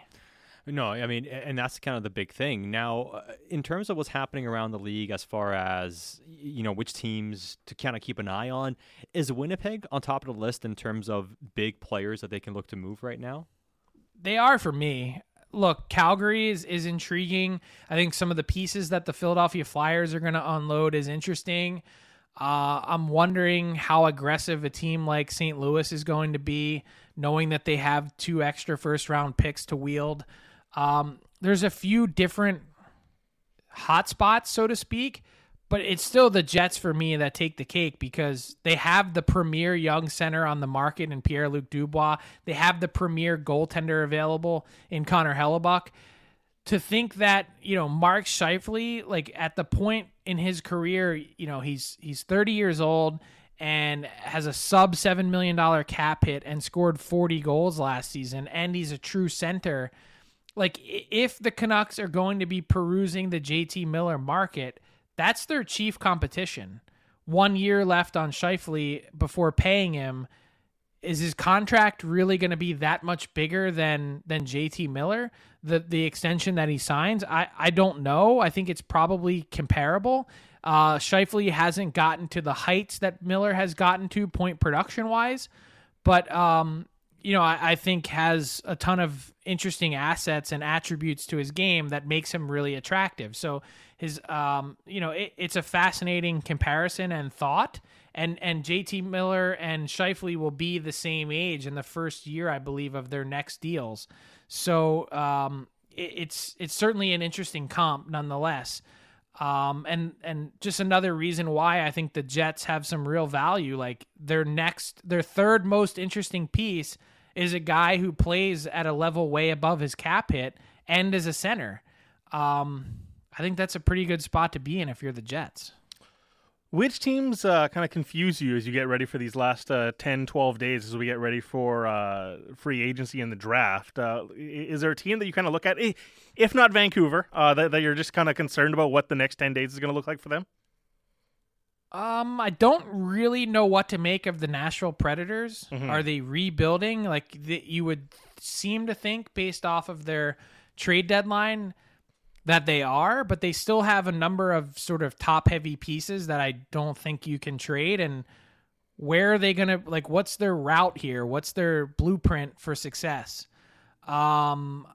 [SPEAKER 1] No, I mean, and that's kind of the big thing. Now, uh, in terms of what's happening around the league, as far as you know, which teams to kind of keep an eye on, is Winnipeg on top of the list in terms of big players that they can look to move right now?
[SPEAKER 5] They are for me. Look, Calgary is, is intriguing. I think some of the pieces that the Philadelphia Flyers are going to unload is interesting. Uh, I'm wondering how aggressive a team like St. Louis is going to be, knowing that they have two extra first round picks to wield. Um, there's a few different hotspots, so to speak, but it's still the Jets for me that take the cake because they have the premier young center on the market in Pierre Luc Dubois. They have the premier goaltender available in Connor Hellebuyck. To think that you know Mark Scheifele, like at the point in his career, you know he's he's 30 years old and has a sub seven million dollar cap hit and scored 40 goals last season, and he's a true center like if the Canucks are going to be perusing the JT Miller market, that's their chief competition. One year left on Scheifele before paying him. Is his contract really going to be that much bigger than than JT Miller? The the extension that he signs, I I don't know. I think it's probably comparable. Uh, Scheifele hasn't gotten to the heights that Miller has gotten to point production wise, but um, you know, I, I, think has a ton of interesting assets and attributes to his game that makes him really attractive. So his, um, you know, it, it's a fascinating comparison and thought. And and JT Miller and Scheifele will be the same age in the first year, I believe, of their next deals. So um, it, it's it's certainly an interesting comp, nonetheless. Um, and and just another reason why I think the Jets have some real value. Like their next, their third most interesting piece is a guy who plays at a level way above his cap hit and is a center. Um, I think that's a pretty good spot to be in if you're the Jets.
[SPEAKER 2] Which teams uh, kind of confuse you as you get ready for these last uh, 10, 12 days as we get ready for uh, free agency and the draft? Uh, is there a team that you kind of look at, eh, if not Vancouver, uh, that, that you're just kind of concerned about what the next 10 days is going to look like for them?
[SPEAKER 5] Um, I don't really know what to make of the Nashville Predators. Mm-hmm. Are they rebuilding? Like the, you would seem to think, based off of their trade deadline, that they are, but they still have a number of sort of top heavy pieces that I don't think you can trade. And where are they gonna like? What's their route here? What's their blueprint for success? Um,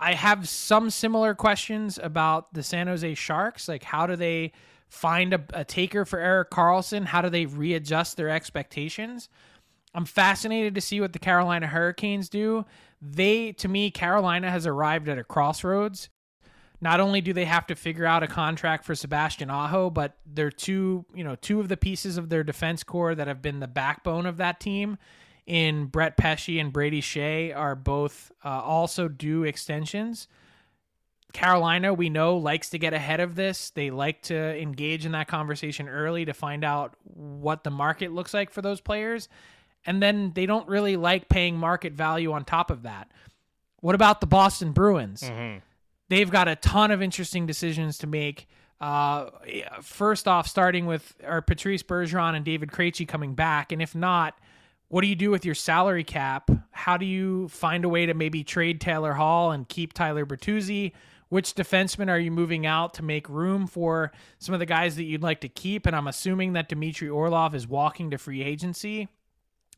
[SPEAKER 5] I have some similar questions about the San Jose Sharks. Like, how do they? find a, a taker for Erik Karlsson? How do they readjust their expectations? I'm fascinated to see what the Carolina Hurricanes do. They, to me, Carolina has arrived at a crossroads. Not only do they have to figure out a contract for Sebastian Aho, but they're two, you know, two of the pieces of their defense core that have been the backbone of that team in Brett Pesce and Brady Skjei are both uh, also due extensions. Carolina, we know, likes to get ahead of this. They like to engage in that conversation early to find out what the market looks like for those players. And then they don't really like paying market value on top of that. What about the Boston Bruins? Mm-hmm. They've got a ton of interesting decisions to make. Uh, first off, starting with our Patrice Bergeron and David Krejci coming back, and if not, what do you do with your salary cap? How do you find a way to maybe trade Taylor Hall and keep Tyler Bertuzzi? Which defensemen are you moving out to make room for some of the guys that you'd like to keep? And I'm assuming that Dmitry Orlov is walking to free agency.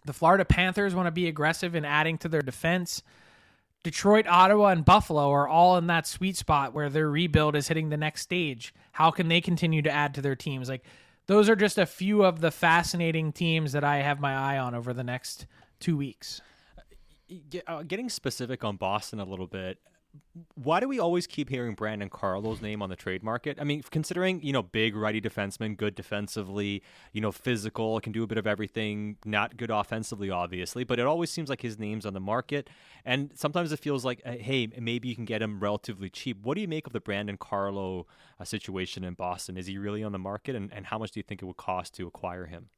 [SPEAKER 5] The Florida Panthers want to be aggressive in adding to their defense. Detroit, Ottawa, and Buffalo are all in that sweet spot where their rebuild is hitting the next stage. How can they continue to add to their teams? Like those are just a few of the fascinating teams that I have my eye on over the next two weeks.
[SPEAKER 1] Uh, getting specific on Boston a little bit, why do we always keep hearing Brandon Carlo's name on the trade market? I mean, considering, you know, big righty defenseman, good defensively, you know, physical, can do a bit of everything, not good offensively, obviously, but it always seems like his name's on the market. And sometimes it feels like, uh, hey, maybe you can get him relatively cheap. What do you make of the Brandon Carlo uh, situation in Boston? Is he really on the market? And, and how much do you think it would cost to acquire him?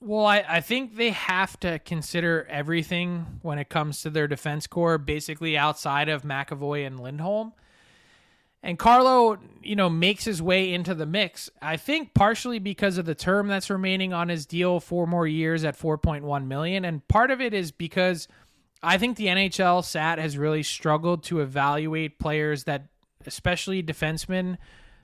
[SPEAKER 5] Well, I, I think they have to consider everything when it comes to their defense core, basically outside of McAvoy and Lindholm. And Carlo, you know, makes his way into the mix. I think partially because of the term that's remaining on his deal, four more years at 4.1 million, and part of it is because I think the NHL SAT has really struggled to evaluate players that, especially defensemen,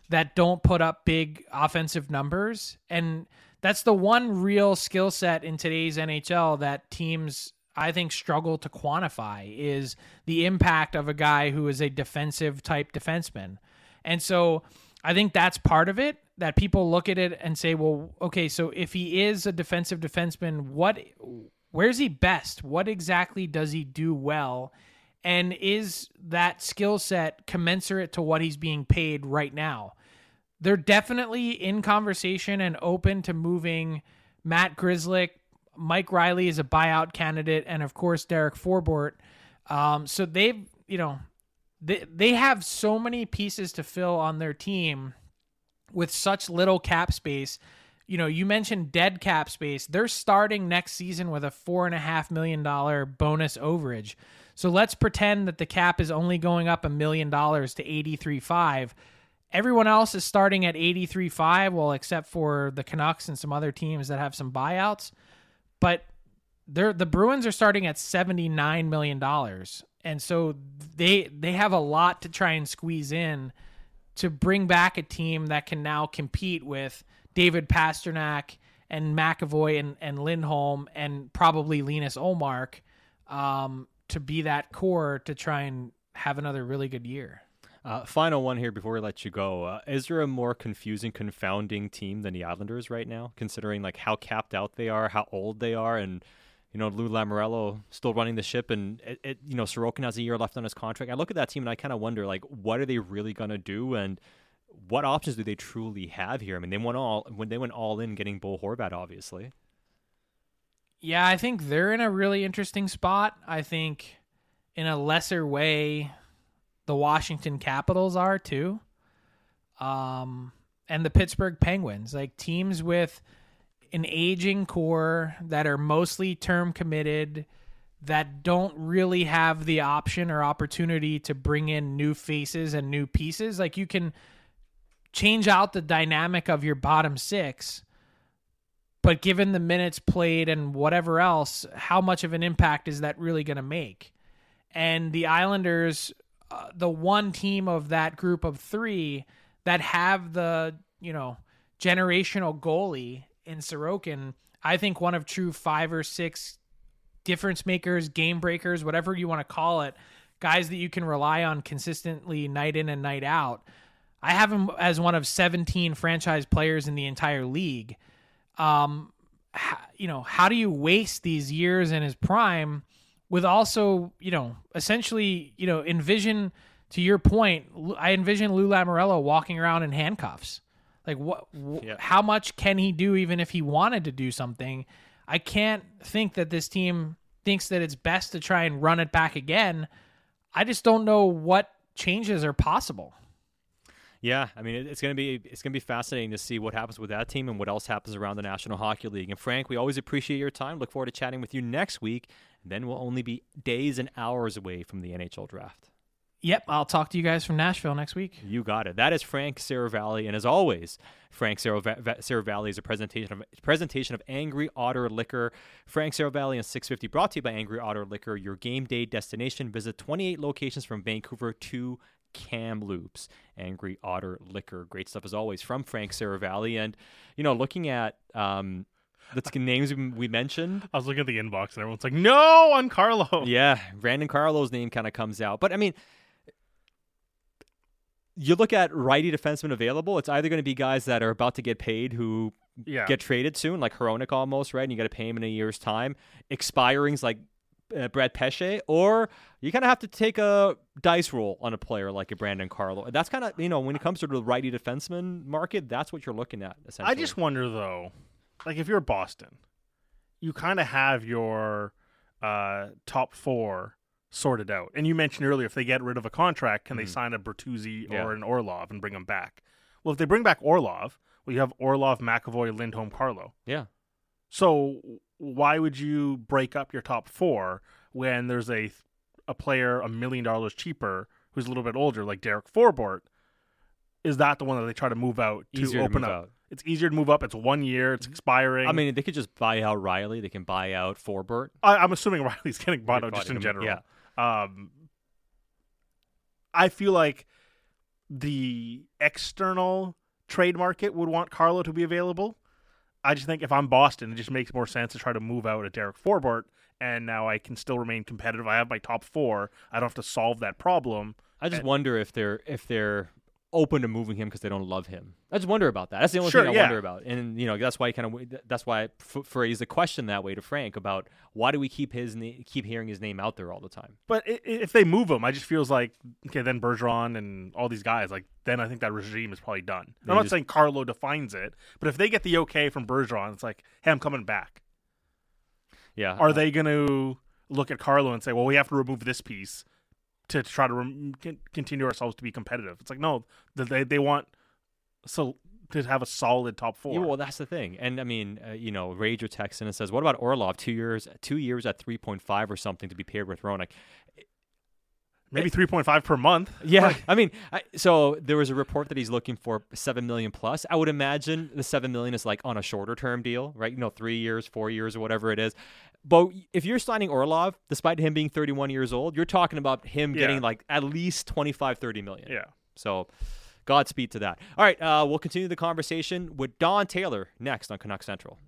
[SPEAKER 5] that don't put up big offensive numbers. And that's the one real skill set in today's NHL that teams I think struggle to quantify is the impact of a guy who is a defensive type defenseman. And so I think that's part of it that people look at it and say, well, okay, so if he is a defensive defenseman, what where's he best? What exactly does he do well? And is that skill set commensurate to what he's being paid right now? They're definitely in conversation and open to moving Matt Grzelcyk. Mike Reilly is a buyout candidate, and of course Derek Forbort. Um, so they've, you know, they they have so many pieces to fill on their team with such little cap space. You know, you mentioned dead cap space. They're starting next season with a four and a half million dollar bonus overage. So let's pretend that the cap is only going up a million dollars to eighty three five Everyone else is starting at 83.5, well, except for the Canucks and some other teams that have some buyouts. But they're, the Bruins are starting at $79 million. And so they they have a lot to try and squeeze in to bring back a team that can now compete with David Pastrnak and McAvoy and, and Lindholm and probably Linus Ullmark um, to be that core to try and have another really good year.
[SPEAKER 1] Uh, final one here before we let you go. Uh, is there a more confusing, confounding team than the Islanders right now, considering like how capped out they are, how old they are, and you know Lou Lamoriello still running the ship, and it, it, you know Sorokin has a year left on his contract. I look at that team and I kind of wonder like, what are they really gonna do, and what options do they truly have here? I mean, they went all when they went all in getting Bo Horvat, obviously.
[SPEAKER 5] Yeah, I think they're in a really interesting spot. I think in a lesser way, the Washington Capitals are too. Um, and the Pittsburgh Penguins, like teams with an aging core that are mostly term committed, that don't really have the option or opportunity to bring in new faces and new pieces. Like you can change out the dynamic of your bottom six, but given the minutes played and whatever else, how much of an impact is that really going to make? And the Islanders the one team of that group of three that have the you know generational goalie in Sorokin. I think one of true five or six difference makers, game breakers, whatever you want to call it, guys that you can rely on consistently night in and night out. I have him as one of 17 franchise players in the entire league. Um, you know, how do you waste these years in his prime with also, you know, essentially, you know, envision to your point, I envision Lou Lamoriello walking around in handcuffs. Like what? Wh-
[SPEAKER 1] Yeah.
[SPEAKER 5] How much can he do, even if he wanted to do something? I can't think that this team thinks that it's best to try and run it back again. I just don't know what changes are possible.
[SPEAKER 1] Yeah, I mean it's gonna be it's gonna be fascinating to see what happens with that team and what else happens around the National Hockey League. And Frank, we always appreciate your time. Look forward to chatting with you next week. Then we'll only be days and hours away from the NHL draft.
[SPEAKER 5] Yep, I'll talk to you guys from Nashville next week.
[SPEAKER 1] You got it. That is Frank Seravalli, and as always, Frank Seravalli is a presentation of presentation of Angry Otter Liquor. Frank Seravalli and 650 brought to you by Angry Otter Liquor, your game day destination. Visit 28 locations from Vancouver to Kamloops. Angry Otter Liquor, great stuff as always from Frank Seravalli. And you know, looking at um, the t- names we we mentioned,
[SPEAKER 2] I was looking at the inbox and everyone's like, "No, on Carlo."
[SPEAKER 1] yeah, Brandon Carlo's name kind of comes out. But I mean, you look at righty defensemen available, it's either going to be guys that are about to get paid who
[SPEAKER 2] Yeah.
[SPEAKER 1] get traded soon, like Hronek almost, right? And you got to pay him in a year's time. Expirings like uh, Brad Pesce, or you kind of have to take a dice roll on a player like a Brandon Carlo. That's kind of, you know, when it comes to the righty defenseman market, that's what you're looking at, essentially.
[SPEAKER 2] I just wonder though, like if you're Boston, you kind of have your uh, top four sorted out. And you mentioned earlier, if they get rid of a contract, can they sign a Bertuzzi
[SPEAKER 1] Yeah.
[SPEAKER 2] or an Orlov and bring him back? Well, if they bring back Orlov, well, you have Orlov, McAvoy, Lindholm, Carlo.
[SPEAKER 1] Yeah.
[SPEAKER 2] So why would you break up your top four when there's a a player a million dollars cheaper who's a little bit older, like Derek Forbort? Is that the one that they try to move out to
[SPEAKER 1] Easier to
[SPEAKER 2] open
[SPEAKER 1] move
[SPEAKER 2] up?
[SPEAKER 1] out.
[SPEAKER 2] It's easier to move up. It's one year. It's expiring.
[SPEAKER 1] I mean, they could just buy out Reilly. They can buy out Forbort.
[SPEAKER 2] I, I'm assuming [LAUGHS] Reilly's getting bought out just in
[SPEAKER 1] in,
[SPEAKER 2] general.
[SPEAKER 1] yeah.
[SPEAKER 2] Um, I feel like the external trade market would want Carlo to be available. I just think if I'm Boston, it just makes more sense to try to move out a Derek Forbort, and now I can still remain competitive. I have my top four. I don't have to solve that problem.
[SPEAKER 1] I just
[SPEAKER 2] And-
[SPEAKER 1] wonder if they're if they're open to moving him because they don't love him. I just wonder about that. That's the only
[SPEAKER 2] Sure,
[SPEAKER 1] thing I
[SPEAKER 2] yeah.
[SPEAKER 1] wonder about. And you know, that's why kind of that's why I f- phrase the question that way to Frank about why do we keep his na- keep hearing his name out there all the time?
[SPEAKER 2] But i- i- if they move him, I just feels like okay, then Bergeron and all these guys, like then I think that regime is probably done. I'm not
[SPEAKER 1] just-
[SPEAKER 2] saying Carlo defines it, but if they get the okay from Bergeron, it's like, hey, I'm coming back.
[SPEAKER 1] Yeah.
[SPEAKER 2] Are they going to look at Carlo and say, well, we have to remove this piece to try to rem- continue ourselves to be competitive? It's like no, they they want so to have a solid top four.
[SPEAKER 1] Yeah, well, that's the thing. And I mean, uh, you know, Rager texts in and says, "What about Orlov? Two years, two years at three point five or something to be paired with Hronek."
[SPEAKER 2] Maybe three point five per month.
[SPEAKER 1] Yeah,
[SPEAKER 2] Like,
[SPEAKER 1] I mean, I, so there was a report that he's looking for seven million plus. I would imagine the seven million is like on a shorter term deal, right? You know, three years, four years, or whatever it is. But if you're signing Orlov, despite him being 31 years old, you're talking about him
[SPEAKER 2] Yeah.
[SPEAKER 1] getting like at least 25, 30 million.
[SPEAKER 2] yeah.
[SPEAKER 1] So, Godspeed to that. All right, uh, we'll continue the conversation with Don Taylor next on Canuck Central.